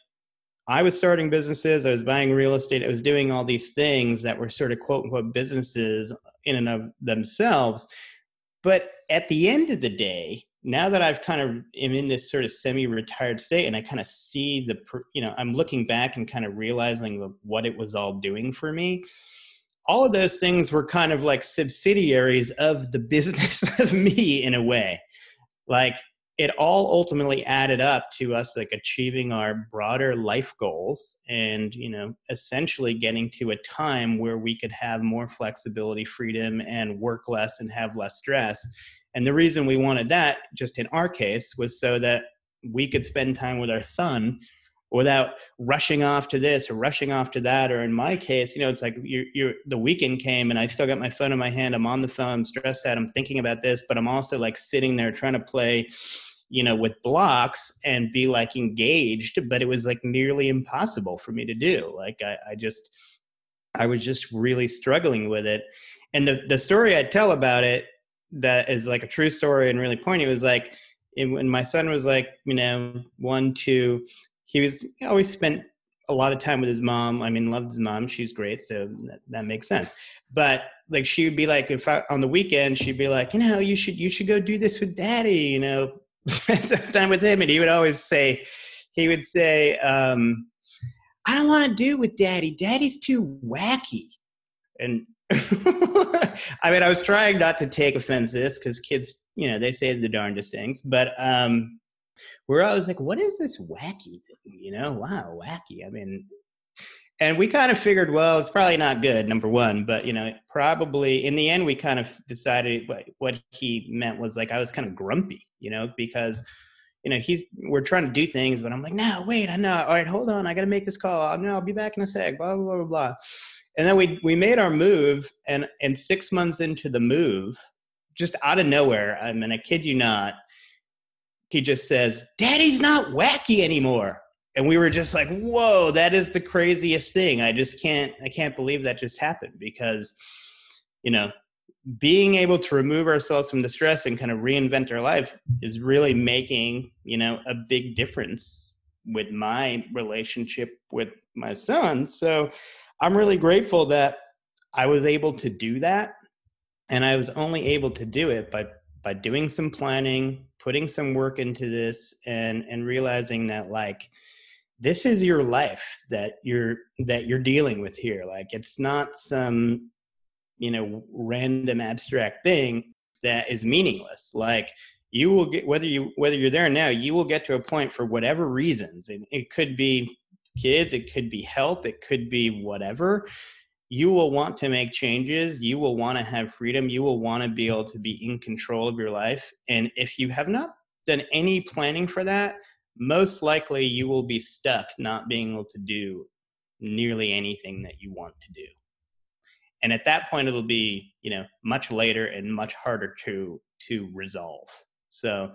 I was starting businesses, I was buying real estate, I was doing all these things that were sort of quote unquote businesses in and of themselves. But at the end of the day, now that I've kind of am in this sort of semi-retired state, and I kind of see the, you know, I'm looking back and kind of realizing what it was all doing for me. All of those things were kind of like subsidiaries of the business (laughs) of me in a way. Like it all ultimately added up to us like achieving our broader life goals and you know essentially getting to a time where we could have more flexibility freedom and work less and have less stress. And the reason we wanted that just in our case was so that we could spend time with our son without rushing off to this or rushing off to that. Or in my case you know it's like you're, you're, the weekend came and i still got my phone in my hand. I'm on the phone i'm stressed out i'm thinking about this but i'm also like sitting there trying to play you know with blocks and be like engaged but it was like nearly impossible for me to do. Like i, I just i was just really struggling with it. And the, the story i tell about it that is like a true story and really poignant was like when my son was like you know one two he was he always spent a lot of time with his mom. I mean, loved his mom. She's great, so that, that makes sense. But like, she would be like, if I, on the weekend, she'd be like, you know, you should you should go do this with daddy. You know, (laughs) spend some time with him and he would always say he would say um, i don't want to do with daddy daddy's too wacky and (laughs) i mean i was trying not to take offense to this because kids you know they say the darndest things but um we're always like what is this wacky thing you know wow wacky i mean and we kind of figured well it's probably not good number one but you know probably in the end we kind of decided what, what he meant was like i was kind of grumpy you know because you know he's we're trying to do things but i'm like no wait i know all right hold on i gotta make this call no i'll be back in a sec blah blah blah blah. And then we we made our move and and six months into the move just out of nowhere i mean i kid you not he just says daddy's not wacky anymore and we were just like whoa that is the craziest thing. I just can't i can't believe that just happened because you know being able to remove ourselves from the stress and kind of reinvent our life is really making you know a big difference with my relationship with my son. So i'm really grateful that i was able to do that and i was only able to do it by by doing some planning putting some work into this and and realizing that like this is your life that you're that you're dealing with here. Like it's not some you know random abstract thing that is meaningless. Like you will get whether you whether you're there now you will get to a point for whatever reasons and it could be kids it could be health it could be whatever you will want to make changes you will want to have freedom you will want to be able to be in control of your life and if you have not done any planning for that most likely you will be stuck not being able to do nearly anything that you want to do. And at that point it'll be you know much later and much harder to to resolve. So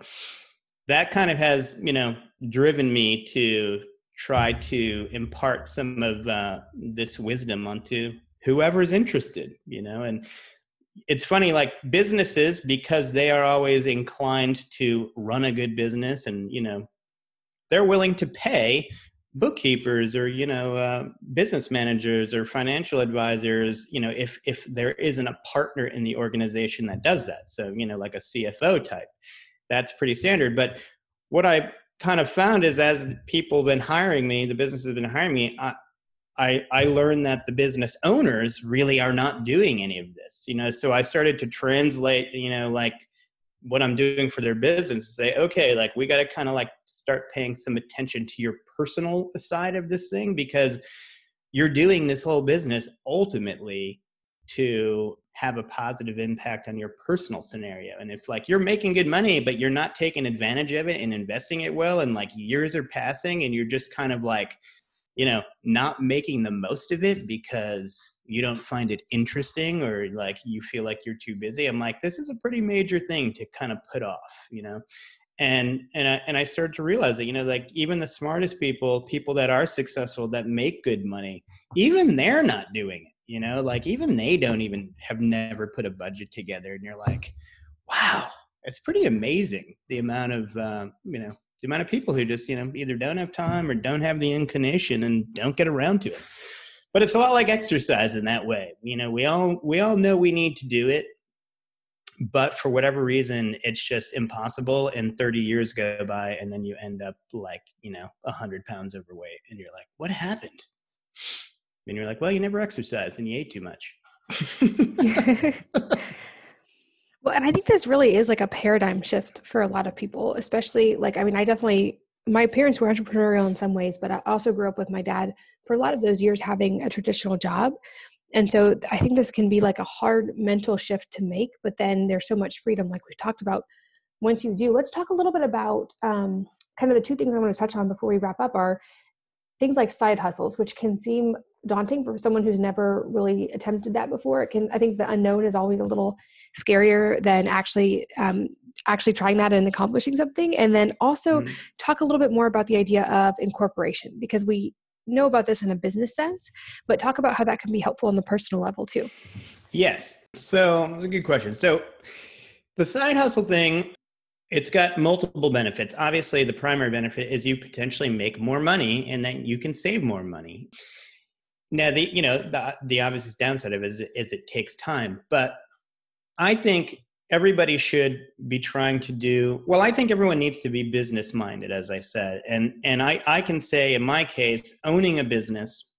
that kind of has you know driven me to try to impart some of uh, this wisdom onto whoever's interested you know and it's funny like businesses because they are always inclined to run a good business and you know they're willing to pay bookkeepers or you know uh, business managers or financial advisors you know if if there isn't a partner in the organization that does that. So you know like a cfo type. That's pretty standard. But what i kind of found is as people have been hiring me the business has been hiring me I, I i learned that the business owners really are not doing any of this you know? So i started to translate you know like what I'm doing for their business is say, okay, like we got to kind of like start paying some attention to your personal side of this thing because you're doing this whole business ultimately to have a positive impact on your personal scenario. And if like you're making good money, but you're not taking advantage of it and investing it well, and like years are passing and you're just kind of like, you know, not making the most of it because you don't find it interesting or like you feel like you're too busy i'm like this is a pretty major thing to kind of put off you know? And and I, and I started to realize that you know like even the smartest people people that are successful that make good money even they're not doing it you know? Like even they don't even have never put a budget together and you're like wow it's pretty amazing the amount of uh, you know the amount of people who just you know either don't have time or don't have the inclination and don't get around to it but it's a lot like exercise in that way. You know we all we all know we need to do it but for whatever reason it's just impossible and 30 years go by and then you end up like you know 100 pounds overweight and you're like what happened? And you're like well you never exercised and you ate too much. (laughs) Well and i think this really is like a paradigm shift for a lot of people especially like i mean i definitely my parents were entrepreneurial in some ways but i also grew up with my dad for a lot of those years having a traditional job and so I think this can be like a hard mental shift to make, but then there's so much freedom, like we talked about. Once you do, let's talk a little bit about um, kind of the two things I want to touch on before we wrap up are things like side hustles, which can seem daunting for someone who's never really attempted that before. It can, I think, the unknown is always a little scarier than actually um, actually trying that and accomplishing something. And then also mm-hmm. talk a little bit more about the idea of incorporation because we know about this in a business sense, but talk about how that can be helpful on the personal level too. Yes. So that's a good question. So the side hustle thing, it's got multiple benefits. Obviously, the primary benefit is you potentially make more money and then you can save more money. Now, the you know the the obvious downside of it is it takes time, but I think everybody should be trying to do well i think everyone needs to be business minded as i said. And and i i can say in my case owning a business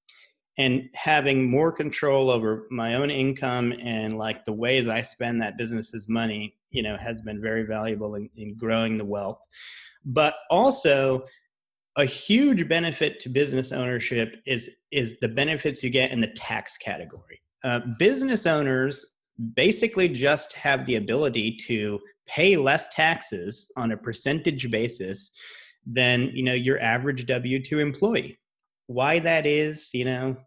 and having more control over my own income and like the ways i spend that business's money you know has been very valuable in, in growing the wealth. But also a huge benefit to business ownership is is the benefits you get in the tax category. Uh, business owners basically just have the ability to pay less taxes on a percentage basis than you know your average w2 employee. Why that is you know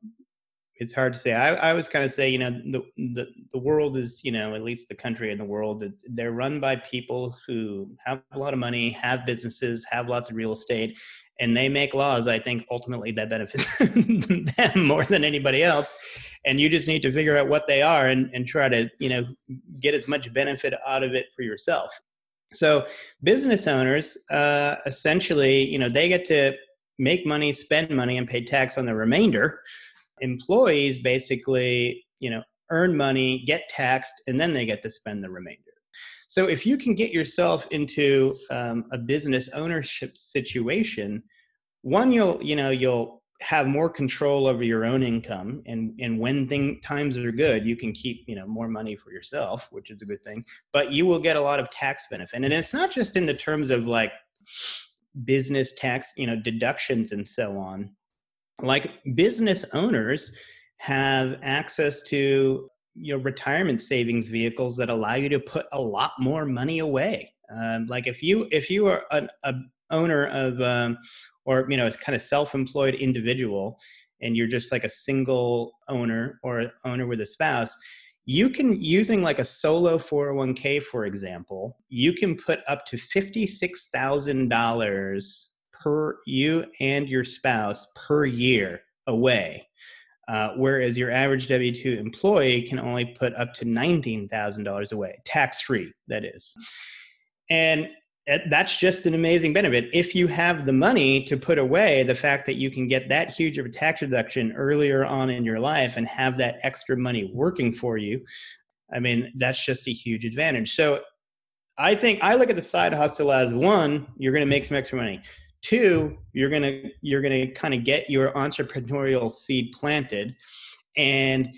it's hard to say. I, I always kind of say you know the, the the world is you know at least the country and the world they're run by people who have a lot of money have businesses have lots of real estate and they make laws i think ultimately that benefits (laughs) them more than anybody else. And you just need to figure out what they are and, and try to you know get as much benefit out of it for yourself. So business owners uh, essentially you know they get to make money spend money and pay tax on the remainder employees basically you know earn money get taxed and then they get to spend the remainder. So if you can get yourself into um, a business ownership situation, one you'll you know you'll have more control over your own income and and when thing times are good you can keep you know more money for yourself which is a good thing but you will get a lot of tax benefit. And it's not just in the terms of like business tax you know deductions and so on like business owners have access to you know retirement savings vehicles that allow you to put a lot more money away. Um, like if you if you are an a owner of um, or you know it's kind of self-employed individual and you're just like a single owner or owner with a spouse you can using like a solo 401k for example you can put up to $56000 per you and your spouse per year away uh, whereas your average W 2 employee can only put up to $19,000 away, tax free, that is. And that's just an amazing benefit. If you have the money to put away, the fact that you can get that huge of a tax reduction earlier on in your life and have that extra money working for you, I mean, that's just a huge advantage. So I think I look at the side hustle as one, you're going to make some extra money. Two, you're gonna you're gonna kind of get your entrepreneurial seed planted, and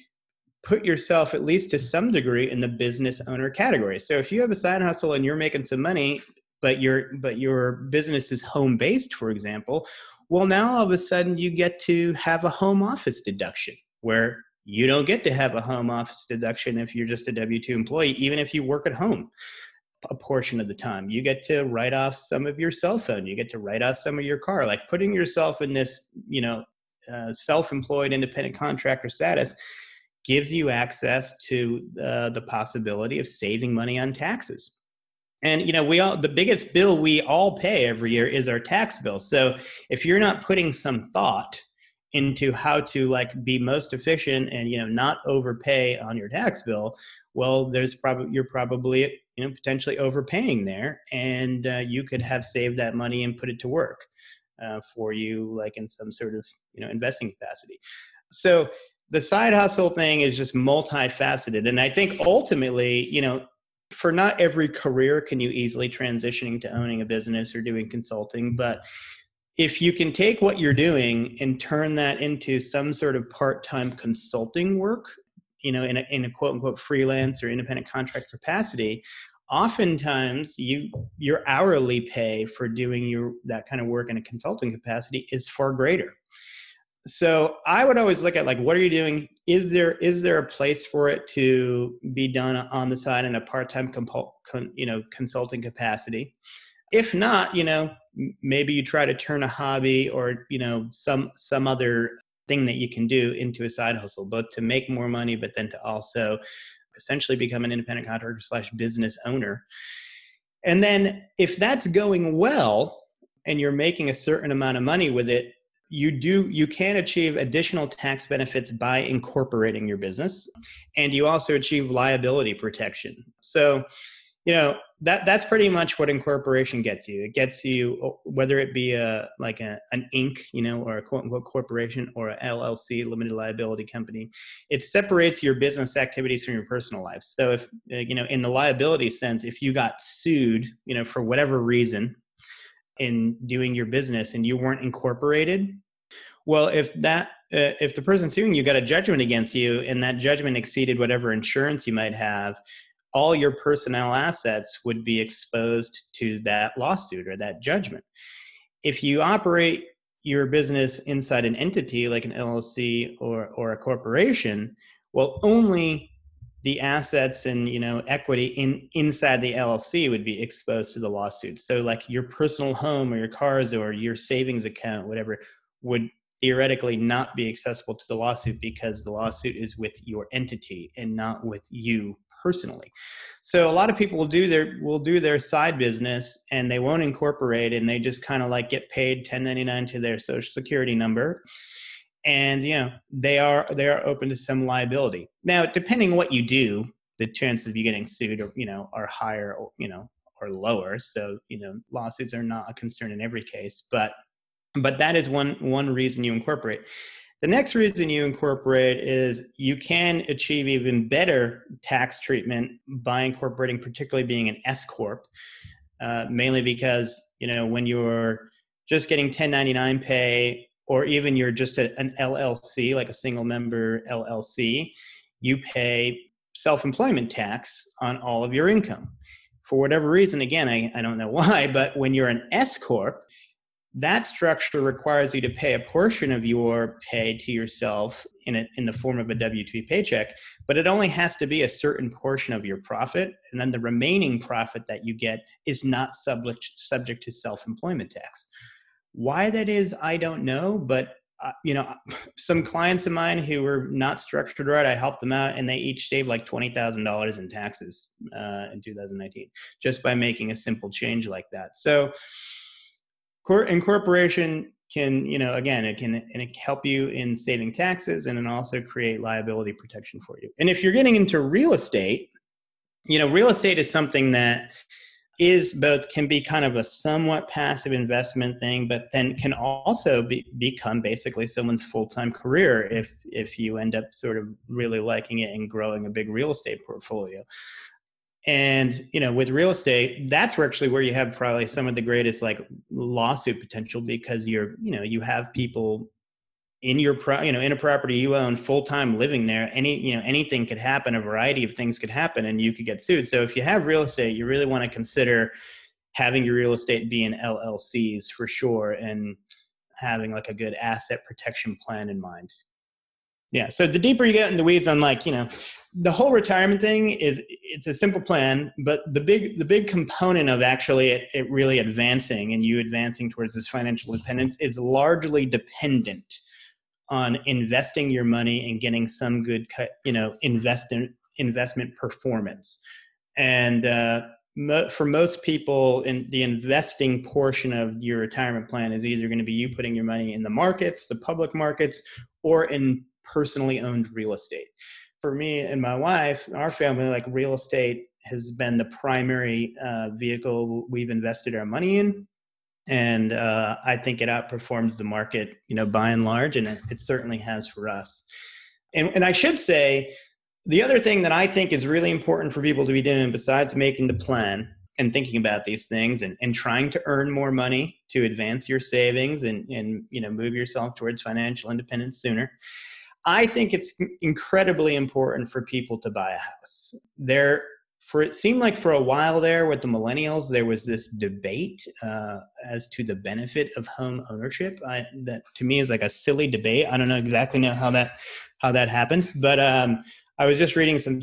put yourself at least to some degree in the business owner category. So if you have a side hustle and you're making some money, but your but your business is home based, for example, well now all of a sudden you get to have a home office deduction where you don't get to have a home office deduction if you're just a W 2 employee, even if you work at home a portion of the time. You get to write off some of your cell phone. You get to write off some of your car. Like putting yourself in this, you know, uh, self-employed independent contractor status gives you access to uh, the possibility of saving money on taxes. And you know, we all the biggest bill we all pay every year is our tax bill. So if you're not putting some thought into how to like be most efficient and you know not overpay on your tax bill well there's probably you're probably you know potentially overpaying there and uh, you could have saved that money and put it to work uh, for you like in some sort of you know investing capacity. So the side hustle thing is just multifaceted and i think ultimately you know for not every career can you easily transitioning to owning a business or doing consulting but if you can take what you're doing and turn that into some sort of part-time consulting work you know in a, in a quote unquote freelance or independent contract capacity oftentimes you your hourly pay for doing your that kind of work in a consulting capacity is far greater. So i would always look at like what are you doing? Is there is there a place for it to be done on the side in a part-time compul- con, you know consulting capacity? If not you know maybe you try to turn a hobby or you know some some other thing that you can do into a side hustle both to make more money but then to also essentially become an independent contractor slash business owner. And then if that's going well and you're making a certain amount of money with it you do you can achieve additional tax benefits by incorporating your business and you also achieve liability protection. So you know that that's pretty much what incorporation gets you. It gets you whether it be a like a, an Inc. you know, or a quote unquote corporation or a LLC, limited liability company. It separates your business activities from your personal life. So if uh, you know, in the liability sense, if you got sued, you know, for whatever reason in doing your business and you weren't incorporated, well, if that uh, if the person suing you got a judgment against you and that judgment exceeded whatever insurance you might have all your personnel assets would be exposed to that lawsuit or that judgment. If you operate your business inside an entity like an LLC or, or a corporation, well, only the assets and you know equity in inside the LLC would be exposed to the lawsuit. So like your personal home or your cars or your savings account, whatever, would theoretically not be accessible to the lawsuit because the lawsuit is with your entity and not with you personally. So a lot of people will do their will do their side business and they won't incorporate and they just kind of like get paid 1099 to their social security number. And you know, they are they are open to some liability. Now, depending what you do, the chances of you getting sued are, you know, are higher or, you know, or lower. So, you know, lawsuits are not a concern in every case, but but that is one one reason you incorporate. The next reason you incorporate is you can achieve even better tax treatment by incorporating, particularly being an S corp, uh, mainly because you know when you're just getting 1099 pay, or even you're just a, an LLC, like a single member LLC, you pay self-employment tax on all of your income. For whatever reason, again, I, I don't know (laughs) why, but when you're an S corp, that structure requires you to pay a portion of your pay to yourself in, a, in the form of a W-2 paycheck, but it only has to be a certain portion of your profit. And then the remaining profit that you get is not subject, subject to self-employment tax. Why that is, I don't know, but uh, you know, (laughs) some clients of mine who were not structured right, I helped them out, and they each saved like twenty thousand dollars in taxes uh, in 2019 just by making a simple change like that. So, incorporation can you know again it can it can help you in saving taxes and then also create liability protection for you. And if you're getting into real estate you know real estate is something that is both can be kind of a somewhat passive investment thing but then can also be, become basically someone's full-time career if if you end up sort of really liking it and growing a big real estate portfolio and you know with real estate that's actually where you have probably some of the greatest like lawsuit potential because you're you know you have people in your pro you know in a property you own full time living there. Any you know anything could happen. A variety of things could happen and you could get sued. So if you have real estate you really want to consider having your real estate be in llcs for sure and having like a good asset protection plan in mind yeah. So the deeper you get in the weeds on like, you know, the whole retirement thing is it's a simple plan, but the big the big component of actually it, it really advancing and you advancing towards this financial independence is largely dependent on investing your money and getting some good you know invest in, investment performance. And uh for most people, in the investing portion of your retirement plan is either going to be you putting your money in the markets, the public markets, or in personally owned real estate. For me and my wife, our family, like real estate has been the primary uh, vehicle we've invested our money in and uh, I think it outperforms the market, you know, by and large, and it, it certainly has for us. And, and I should say, the other thing that I think is really important for people to be doing, besides making the plan and thinking about these things and, and trying to earn more money to advance your savings and, and you know move yourself towards financial independence sooner, I think it's incredibly important for people to buy a house. There for it seemed like for a while there with the millennials there was this debate uh, as to the benefit of home ownership. I, that to me is like a silly debate. I don't know exactly know how that how that happened but um, i was just reading some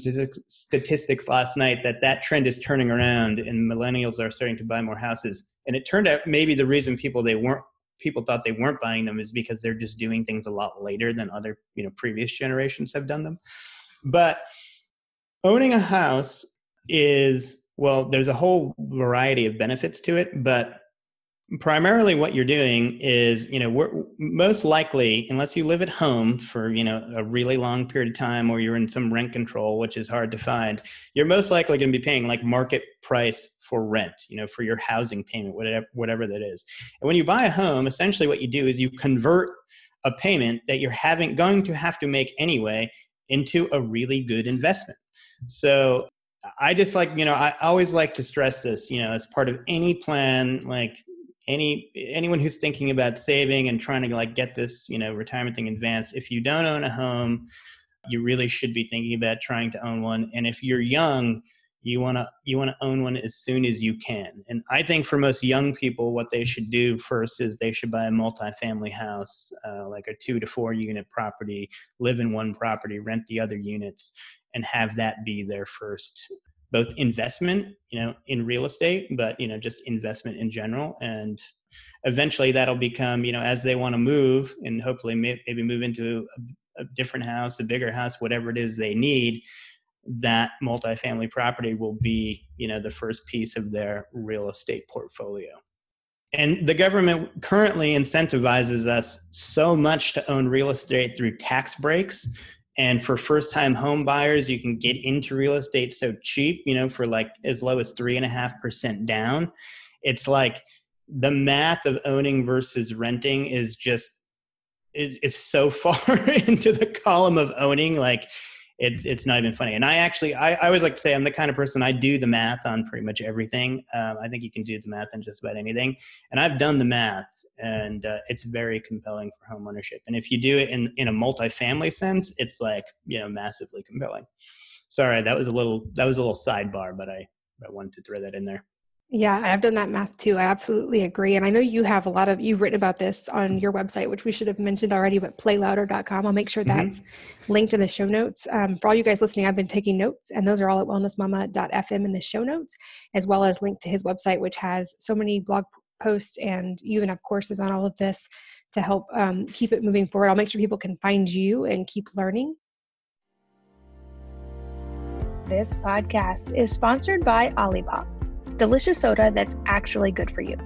statistics last night that that trend is turning around and millennials are starting to buy more houses. And it turned out maybe the reason people they weren't people thought they weren't buying them is because they're just doing things a lot later than other you know previous generations have done them. But owning a house is well, there's a whole variety of benefits to it, but primarily what you're doing is you know we're most likely unless you live at home for you know a really long period of time or you're in some rent control which is hard to find you're most likely going to be paying like market price for rent you know for your housing payment whatever whatever that is. And when you buy a home essentially what you do is you convert a payment that you're having going to have to make anyway into a really good investment. So I just like, you know, I always like to stress this, you know, as part of any plan, like any anyone who's thinking about saving and trying to like get this, you know, retirement thing advanced, if you don't own a home, you really should be thinking about trying to own one. And if you're young, you want to you want to own one as soon as you can. And I think for most young people, what they should do first is they should buy a multi-family house, uh, like a two to four unit property, live in one property, rent the other units, and have that be their first both investment you know in real estate but you know just investment in general. And eventually that'll become you know as they want to move and hopefully maybe move into a, a different house a bigger house whatever it is they need that multifamily property will be you know the first piece of their real estate portfolio. And the government currently incentivizes us so much to own real estate through tax breaks and for first time home buyers you can get into real estate so cheap you know for like as low as three and a half percent down. It's like the math of owning versus renting is just it, it's so (laughs) far (laughs) into the column of owning like it's it's not even funny. And I actually I, I always like to say I'm the kind of person I do the math on pretty much everything. Um, I think you can do the math on just about anything, and I've done the math, and uh, it's very compelling for home ownership. And if you do it in in a multifamily sense, it's like you know massively compelling. Sorry, that was a little that was a little sidebar, but I I wanted to throw that in there. Yeah, I've done that math too. I absolutely agree. And I know you have a lot of, you've written about this on your website, which we should have mentioned already, but playlouder.com. I'll make sure mm-hmm. that's mm-hmm. linked in the show notes. Um, for all you guys listening, I've been taking notes, and those are all at wellnessmama.fm in the show notes, as well as link to his website, which has so many blog posts and you even have courses on all of this to help um, keep it moving forward. I'll make sure people can find you and keep learning. This podcast is sponsored by Olipop delicious soda that's actually good for you.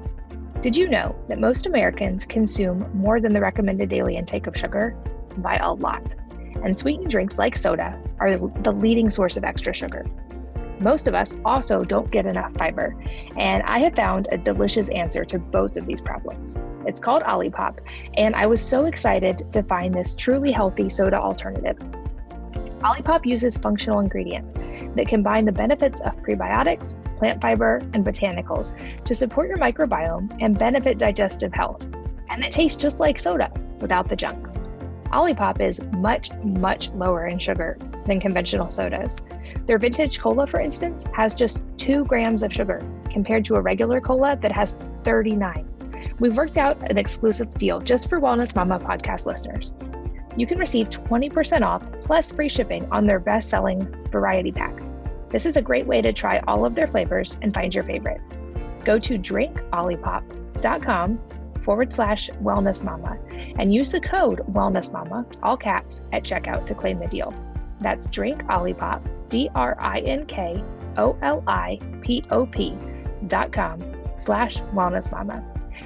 Did you know that most Americans consume more than the recommended daily intake of sugar? By a lot. And sweetened drinks like soda are the leading source of extra sugar. Most of us also don't get enough fiber, and I have found a delicious answer to both of these problems. It's called Olipop, and I was so excited to find this truly healthy soda alternative. Olipop uses functional ingredients that combine the benefits of prebiotics, plant fiber, and botanicals to support your microbiome and benefit digestive health. And it tastes just like soda without the junk. Olipop is much, much lower in sugar than conventional sodas. Their vintage cola, for instance, has just 2 grams of sugar compared to a regular cola that has 39. We've worked out an exclusive deal just for Wellness Mama podcast listeners you can receive 20% off plus free shipping on their best selling variety pack. This is a great way to try all of their flavors and find your favorite. Go to drinkolipop.com forward slash wellness mama and use the code wellness mama, all caps, at checkout to claim the deal. That's drink Olipop, D R I N K O-L-I-P-O-P dot com slash wellness mama.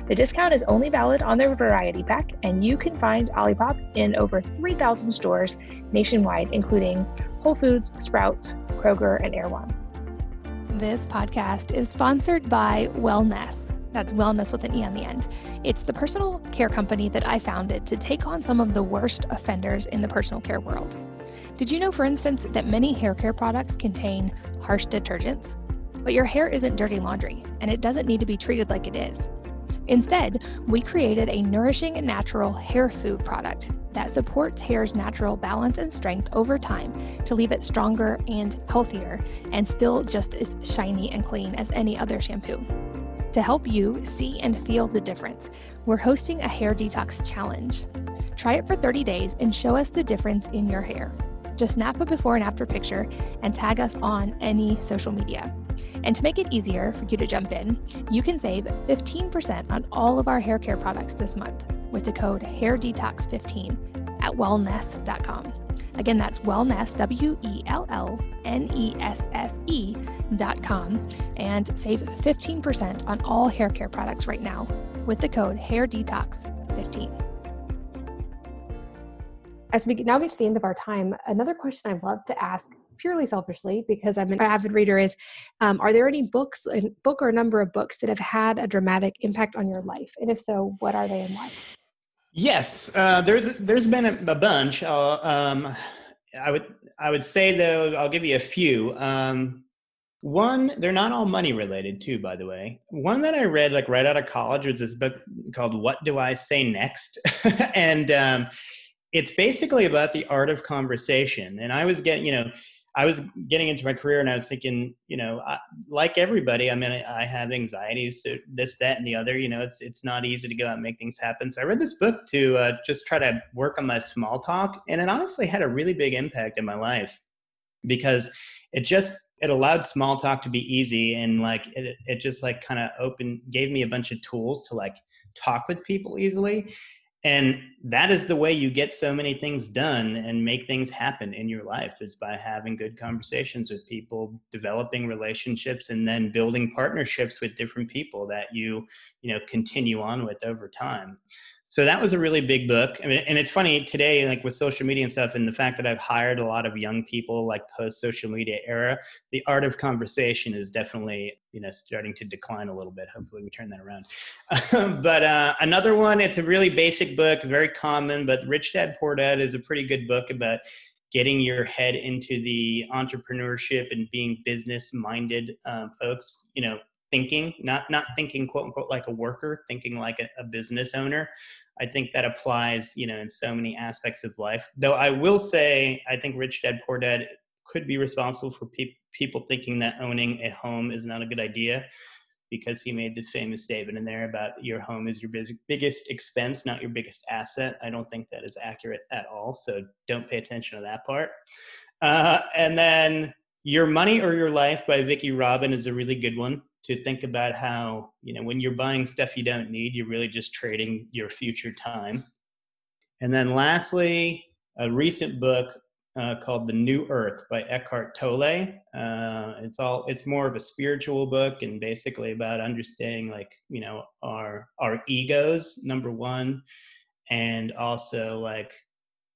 The discount is only valid on their variety pack, and you can find Olipop in over 3,000 stores nationwide, including Whole Foods, Sprouts, Kroger, and Erewhon. This podcast is sponsored by Wellnesse. That's wellness with an E on the end. It's the personal care company that I founded to take on some of the worst offenders in the personal care world. Did you know, for instance, that many hair care products contain harsh detergents? But your hair isn't dirty laundry, and it doesn't need to be treated like it is. Instead, we created a nourishing and natural hair food product that supports hair's natural balance and strength over time to leave it stronger and healthier and still just as shiny and clean as any other shampoo. To help you see and feel the difference, we're hosting a hair detox challenge. Try it for 30 days and show us the difference in your hair. Just snap a before and after picture and tag us on any social media. And to make it easier for you to jump in, you can save 15% on all of our hair care products this month with the code HairDetox15 at wellnesse.com. Again, that's Wellnesse, W E L L N E S S E dot com, and save 15% on all hair care products right now with the code HairDetox15. As we now get to the end of our time, another question I love to ask purely selfishly because I'm an avid reader is um, are there any books a book or a number of books that have had a dramatic impact on your life? And if so what are they and why? Yes uh, there's there's been a, a bunch. Um, i would i would say though i'll give you a few. Um, one they're not all money related too by the way. One that i read like right out of college was this book called what do i say next? (laughs) And um, it's basically about the art of conversation. And i was getting you know I was getting into my career and I was thinking, you know, I, like everybody, I mean, I, I have anxieties, so this, that, and the other. You know, it's it's not easy to go out and make things happen. So I read this book to uh, just try to work on my small talk, and it honestly had a really big impact in my life because it just it allowed small talk to be easy and like it it just like kind of opened gave me a bunch of tools to like talk with people easily and that is the way you get so many things done and make things happen in your life is by having good conversations with people developing relationships and then building partnerships with different people that you you know continue on with over time so that was a really big book. I mean, and it's funny today like with social media and stuff and the fact that i've hired a lot of young people like post social media era the art of conversation is definitely you know starting to decline a little bit. Hopefully we turn that around. (laughs) But uh, another one it's a really basic book very common but rich dad poor dad is a pretty good book about getting your head into the entrepreneurship and being business minded um, folks. You know thinking not not thinking quote unquote like a worker thinking like a, a business owner I think that applies, you know, in so many aspects of life. Though I will say, I think Rich Dad Poor Dad could be responsible for pe- people thinking that owning a home is not a good idea because he made this famous statement in there about your home is your biz- biggest expense, not your biggest asset. I don't think that is accurate at all. So don't pay attention to that part. Uh, and then Your Money or Your Life by Vicki Robin is a really good one to think about how you know when you're buying stuff you don't need you're really just trading your future time. And then lastly a recent book uh, called the new earth by eckhart tolle. Uh, it's all it's more of a spiritual book and basically about understanding like you know our our egos number one and also like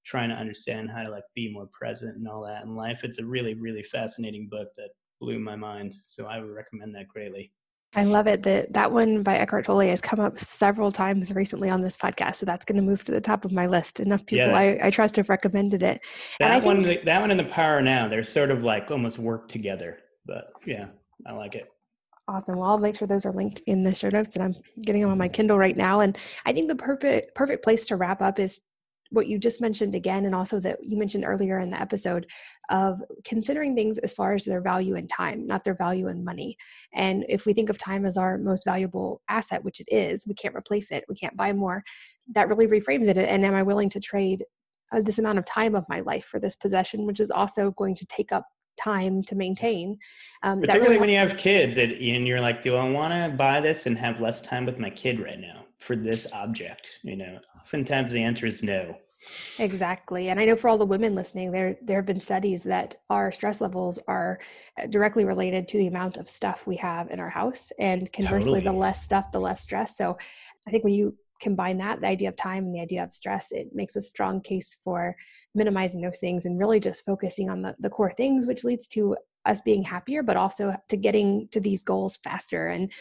trying to understand how to like be more present and all that in life. It's a really really fascinating book that blew my mind. So I would recommend that greatly. I love it. That that one by Eckhart Tolle has come up several times recently on this podcast, so that's going to move to the top of my list. Enough people yeah. I, I, trust have recommended it. That one, think, that one, and the Power Now, they're sort of like almost work together. But yeah, I like it. Awesome. Well, I'll make sure those are linked in the show notes, and I'm getting them on my mm-hmm. Kindle right now. And I think the perfect perfect place to wrap up is what you just mentioned again, and also that you mentioned earlier in the episode of considering things as far as their value in time, not their value in money. And if we think of time as our most valuable asset, which it is, we can't replace it, we can't buy more, that really reframes it. And am I willing to trade uh, this amount of time of my life for this possession, which is also going to take up time to maintain. Um, Particularly really when you have kids and you're like, do I want to buy this and have less time with my kid right now for this object? You know, oftentimes the answer is no. Exactly. And I know for all the women listening, there there have been studies that our stress levels are uh, directly related to the amount of stuff we have in our house. And conversely, totally. the less stuff, the less stress. So I think when you combine that, the idea of time and the idea of stress, it makes a strong case for minimizing those things and really just focusing on the, the core things, which leads to us being happier, but also to getting to these goals faster. And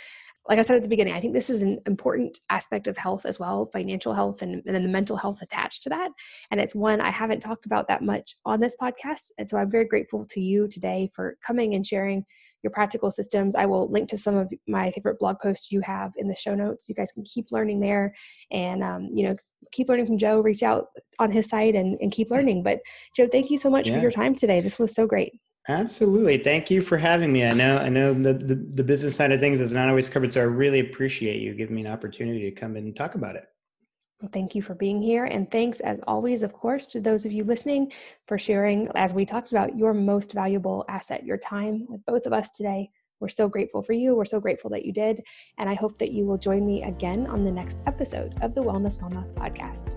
like I said at the beginning, I think this is an important aspect of health as well, financial health and, and then the mental health attached to that. And it's one I haven't talked about that much on this podcast. And so I'm very grateful to you today for coming and sharing your practical systems. I will link to some of my favorite blog posts you have in the show notes. You guys can keep learning there and, um, you know, keep learning from Joe, reach out on his site and, and keep learning. But Joe, thank you so much yeah. for your time today. This was so great. Absolutely. Thank you for having me. I know I know the, the, the, business side of things is not always covered, so I really appreciate you giving me an opportunity to come and talk about it. Well, thank you for being here. And thanks, as always, of course, to those of you listening for sharing, as we talked about, your most valuable asset, your time with both of us today. We're so grateful for you. We're so grateful that you did. And I hope that you will join me again on the next episode of the Wellness Mama podcast.